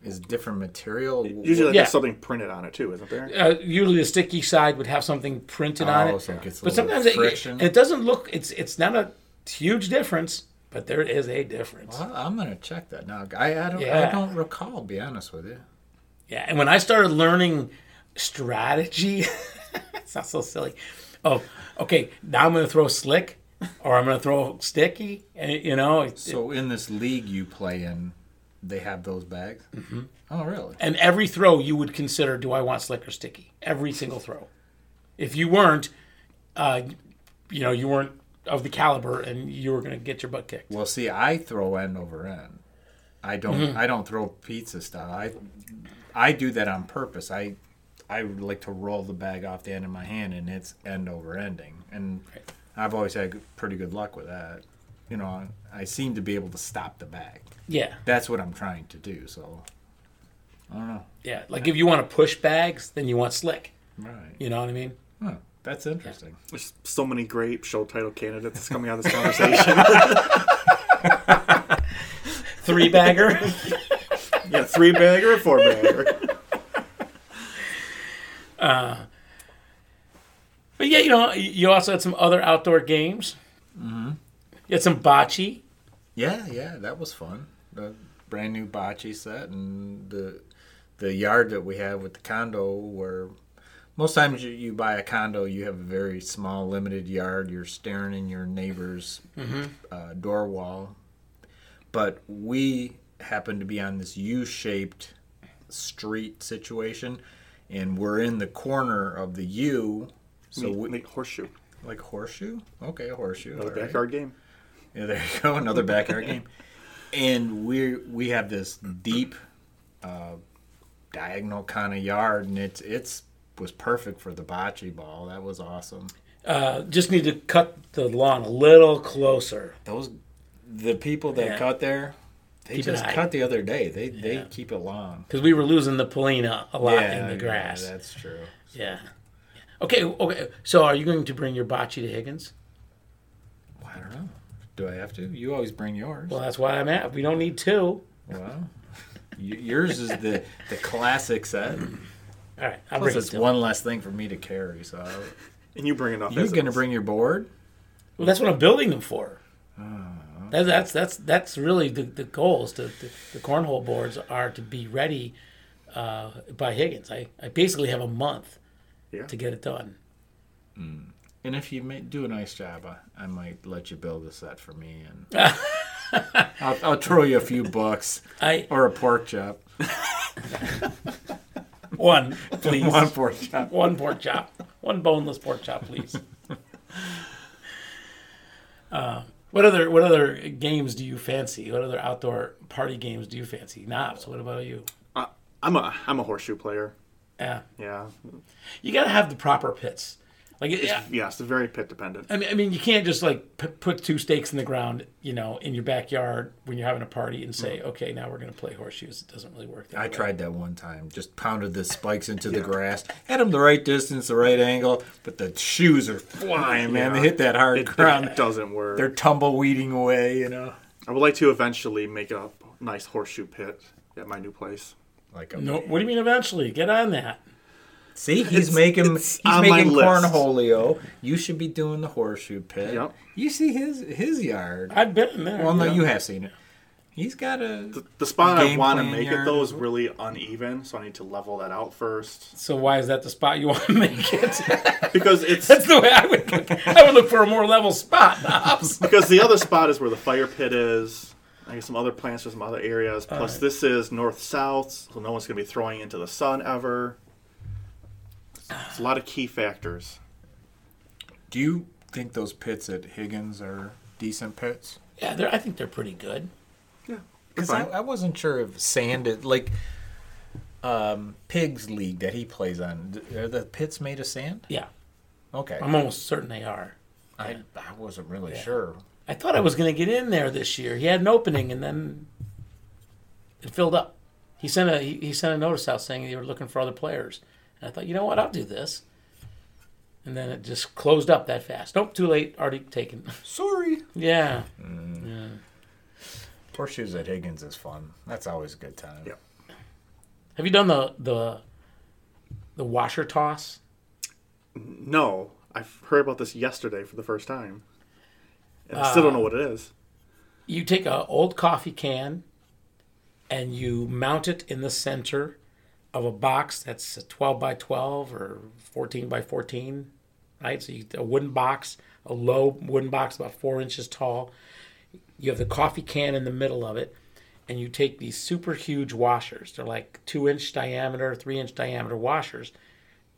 Is different material? Usually like, Yeah. there's something printed on it too, isn't there? uh, usually the sticky side would have something printed on Oh, it. so it gets a but little sometimes it, it doesn't look. It's it's not a huge difference, but there is a difference. Well, I'm gonna check that now. I I don't Yeah. I don't recall. Be honest with you. Yeah, and when I started learning strategy, <laughs> it's not so silly. Oh, okay. Now I'm going to throw slick, or I'm going to throw sticky. And you know, it- So in this league you play in, they have those bags. Mm-hmm. Oh, really? and every throw you would consider: Do I want slick or sticky? Every single throw. If you weren't, uh, you know, you weren't of the caliber, and you were going to get your butt kicked. Well, see, I throw end over end. I don't. Mm-hmm. I don't throw pizza style. I, I do that on purpose. I, I like to roll the bag off the end of my hand, and it's end over ending. And I've always had pretty good luck with that. You know, I seem to be able to stop the bag. Yeah, That's what I'm trying to do. So, I don't know. yeah. Like if you want to push bags, then you want slick. Right. You know what I mean? Huh, that's interesting. There's so many great show title candidates coming out of this conversation. <laughs> Three bagger. <laughs> yeah, three bagger or four bagger. But yeah, you know, you also had some other outdoor games. Mm-hmm. You had some bocce. Yeah, yeah, that was fun. The brand new bocce set and the the yard that we have with the condo where most times you, you buy a condo you have a very small limited yard you're staring in your neighbor's uh, door wall but we happen to be on this u-shaped street situation and we're in the corner of the u so So we, make horseshoe. like horseshoe okay a horseshoe Another all right. backyard game. Yeah, there you go. Another backyard game. And we we have this deep, uh, diagonal kind of yard, and it's it's was perfect for the bocce ball. That was awesome. Uh, just need to cut the lawn a little closer. Those the people that Yeah. cut there, they Keep just cut the other day. They they keep it long. Because we were losing the pallino a lot in the grass. Yeah, that's true. Yeah. Okay. Okay. So, are you going to bring your bocce to Higgins? I don't know. Do I have to? You always bring yours. Well, that's why I'm at. We don't need two. Well, yours is the the classic set. <laughs> All right. I'll Plus, bring it it's to one less thing for me to carry. So <laughs> And you bring enough. you're gonna bring your board. Well, that's what I'm building them for. Oh, That, that's that's that's really the, the goals. The, the the cornhole boards are to be ready uh, by Higgins. I, I basically have a month Yeah. to get it done. And if you may, do a nice job, I, I might let you build a set for me, and <laughs> I'll, I'll throw you a few bucks I or a pork chop. <laughs> <laughs> one please One pork chop. one pork chop, one boneless pork chop, please. <laughs> Uh, what other what other games do you fancy? What other outdoor party games do you fancy? Knobs. What about you? Uh, I'm a I'm a horseshoe player. Yeah, Yeah. you got to have the proper pits. Like, it, yeah, Yes, it's very pit dependent. I mean, I mean, you can't just like p- put two stakes in the ground, you know, in your backyard when you're having a party and say, mm. okay, now we're going to play horseshoes. It doesn't really work. That I way. tried that one time. Just pounded the spikes into the grass. Had them the right distance, the right angle, but the shoes are flying, man. They hit that hard It, ground. it doesn't work. They're tumbleweeding away, you know. I would like to eventually make a nice horseshoe pit at my new place. Like a No, what do you mean eventually? Get on that. See, <laughs> he's It's- making it's he's making cornholio. You should be doing the horseshoe pit. Yep. You see his his yard. I've been in there. Well, no, Yeah. you have seen it. He's got a. The, the spot I want to make yard it though is is- really uneven, so I need to level that out first. So why is that the spot you <laughs> want to make it? <laughs> Because it's That's the way I would look. I would look for a more level spot. Knobs. because the other spot is where the fire pit is. I guess some other plants or some other areas. Plus, right. this is north south, so no one's going to be throwing into the sun ever. It's a lot of key factors. Do you think those pits at Higgins are decent pits? Yeah, they're, I think they're pretty good. Yeah, Because I. I wasn't sure if sanded like um, Pigs League that he plays on. Are the pits made of sand? Yeah, Okay, I'm almost certain they are. I I wasn't really sure. I thought I was going to get in there this year. He had an opening, and then it filled up. He sent a he, he sent a notice out saying they were looking for other players, and I thought, you know what, I'll do this. And then it just closed up that fast. Nope, too late. Already taken. <laughs> Sorry. Mm. yeah. Horseshoes at Higgins is fun. That's always a good time. Yep. Have you done the the the washer toss? No, I've heard about this yesterday for the first time. And I still don't know uh, what it is. You take a old coffee can, and you mount it in the center of a box that's 12 by 12 or 14 by 14, right? So you, a wooden box, a low wooden box about four inches tall. You have the coffee can in the middle of it, and you take these super huge washers. They're like two inch diameter, three inch diameter washers,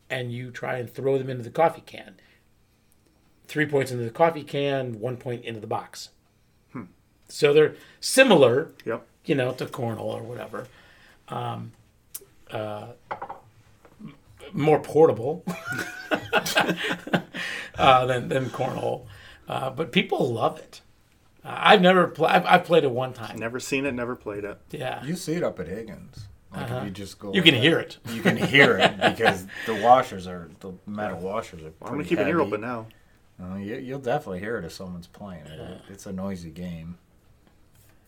and you try and throw them into the coffee can. Three points into the coffee can, one point into the box. So they're similar Yep. you know, to cornhole or whatever. Um, uh, more portable <laughs> uh, than than cornhole, uh, but people love it. Uh, I've never played. I've, I've played it one time. Never seen it, never played it. Yeah, You see it up at Higgins. Like if you just go. Uh-huh. you can hear it. You can hear it <laughs> because the washers are the metal washers are. I'm gonna pretty keep an ear heavy. open now. Uh, you, you'll definitely hear it if someone's playing it. It- It's a noisy game.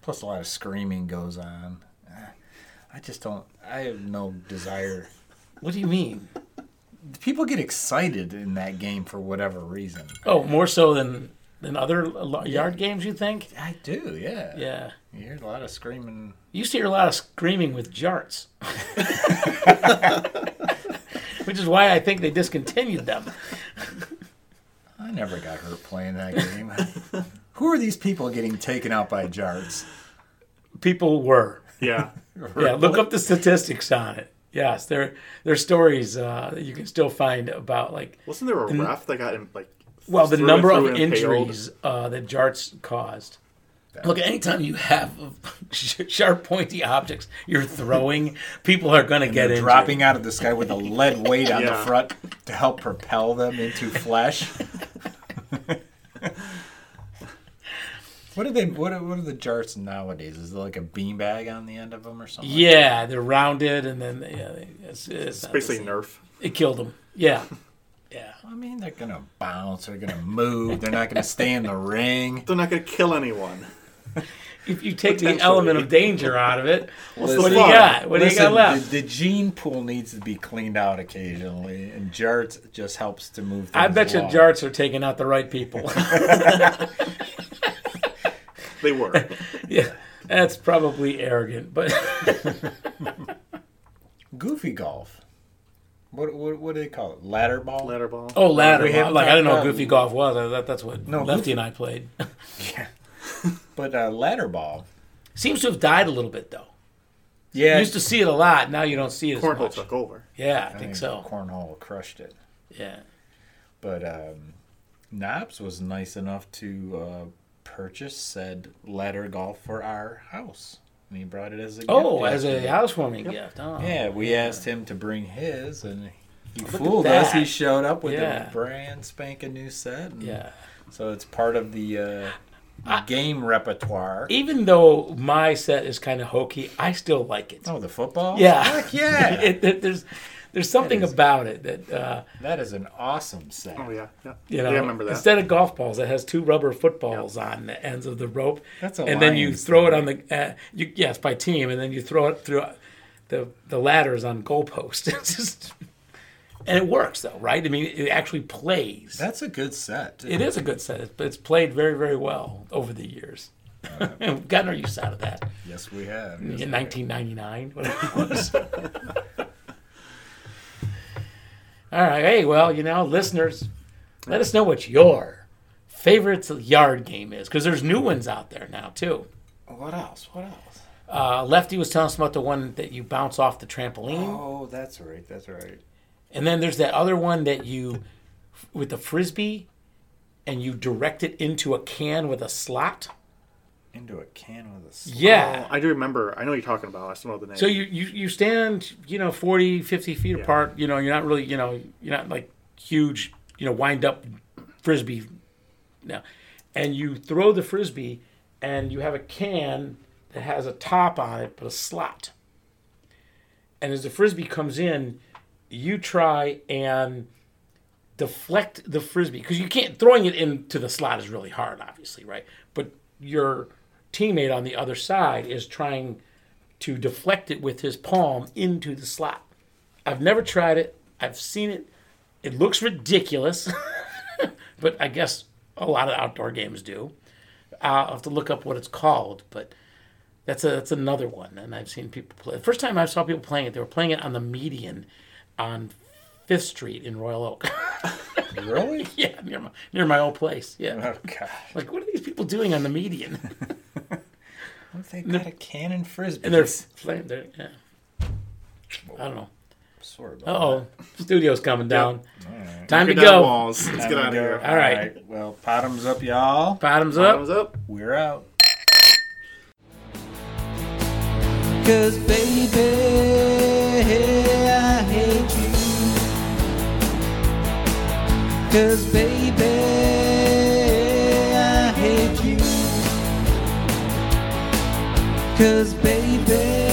Plus, a lot of screaming goes on. I just don't. I have no desire. What do you mean? people get excited in that game for whatever reason. Oh, more so than than other lo- yard games, you think? I do, yeah. Yeah. You hear a lot of screaming. You used to hear a lot of screaming with jarts. <laughs> Which is why I think they discontinued them. I never got hurt playing that game. Who are these people getting taken out by jarts? People were. Yeah. Yeah, look up the statistics on it. Yes, there there's stories uh, you can still find about like Wasn't there a ref that got in, like well the number of injuries uh, that jarts caused. Look, anytime you have <laughs> sharp, pointy objects you're throwing, people are going to get dropping out of the sky with a lead weight on the front to help propel them into flesh. <laughs> what are they? What are, what are the jarts nowadays? Is it like a beanbag on the end of them or something? Yeah, they're rounded, and then yeah, it's, it's, It's basically. Nerf. It killed them. Yeah, <laughs> yeah. I mean, they're gonna bounce. They're gonna move. They're not gonna stay in the <laughs> ring. They're not going to kill anyone. <laughs> If you take the element of danger out of it, What's what do you got? What do you got left? The, the gene pool needs to be cleaned out occasionally, and jarts just helps to move. Things I bet you jarts are taking out the right people. <laughs> They were. <laughs> yeah, that's probably arrogant, but <laughs> Goofy golf. What, what what do they call it? Ladder ball. Ladder ball. oh, ladder. We Like I didn't know what Goofy Golf was. I thought that's what No, Lefty Goofy- and I played. Yeah. but uh, ladder ball. Seems to have died a little bit though. Yeah. You used to see it a lot. Now you don't see it as Cornhole much. took over. Yeah, I think so. Cornhole crushed it. Yeah. But um, Knobs was nice enough to uh, purchase said ladder golf for our house, and he brought it as a gift Oh, as a yesterday. housewarming gift. Oh. Yeah, we asked him to bring his, and he at fooled us. He showed up with Yeah. a brand spanking new set. and Yeah. So it's part of the uh, game repertoire. Even though my set is kind of hokey, I still like it. Oh, the football? Yeah. Heck yeah. <laughs> it, it- there's there's something is- about it that uh, that is an awesome set. Oh yeah, yeah. you know. yeah, I remember that. Instead of golf balls, it has two rubber footballs on the ends of the rope, That's a and then you Lions throw it on the uh, you, yes by team, and then you throw it through the the ladders on goalpost. <laughs> It's just and it works though, right? I mean, it actually plays. That's a good set. too. It is a good set, but it's played very very well over the years. and we've gotten our use out of that. Yes, we have. in Yes, we have. 1999, whatever it was. <laughs> All right. Hey, well, you know, listeners, let us know what your favorite yard game is because there's new ones out there now too. What else? What else? Uh, Lefty was telling us about the one that you bounce off the trampoline, Oh, that's right. That's right. and then there's that other one that you with the frisbee, and you direct it into a can with a slot. Into a can with a. s- Yeah. Oh, I do remember. I know what you're talking about. I still know the name. So you, you, you stand, you know, 40, 50 feet Yeah. apart. You know, you're not really, you know, you're not like huge, you know, wind up frisbee. No. And you throw the frisbee and you have a can that has a top on it, but a slot. And as the frisbee comes in, you try and deflect the frisbee because you can't throwing it into the slot is really hard, obviously, right? But your teammate on the other side is trying to deflect it with his palm into the slot. I've never tried it. I've seen it. It looks ridiculous, <laughs> but I guess a lot of outdoor games do. I'll have to look up what it's called, but that's a that's another one. And I've seen people play. The first time I saw people playing it, they were playing it on the median on Fifth Street in Royal Oak. <laughs> Really? yeah, near my near my old place. Yeah, Oh God! like what are these people doing on the median? <laughs> What if they got a cannon frisbee? and they're playing. They're, yeah. I don't know. Sorry Uh about oh, studio's coming down. Alright. Time to go. walls. Let's Time get out of here. All right. Well, bottoms up, y'all. Bottoms up. Thumbs up. We're out. Cause baby, I hate Cause baby, I hate you. Cause baby,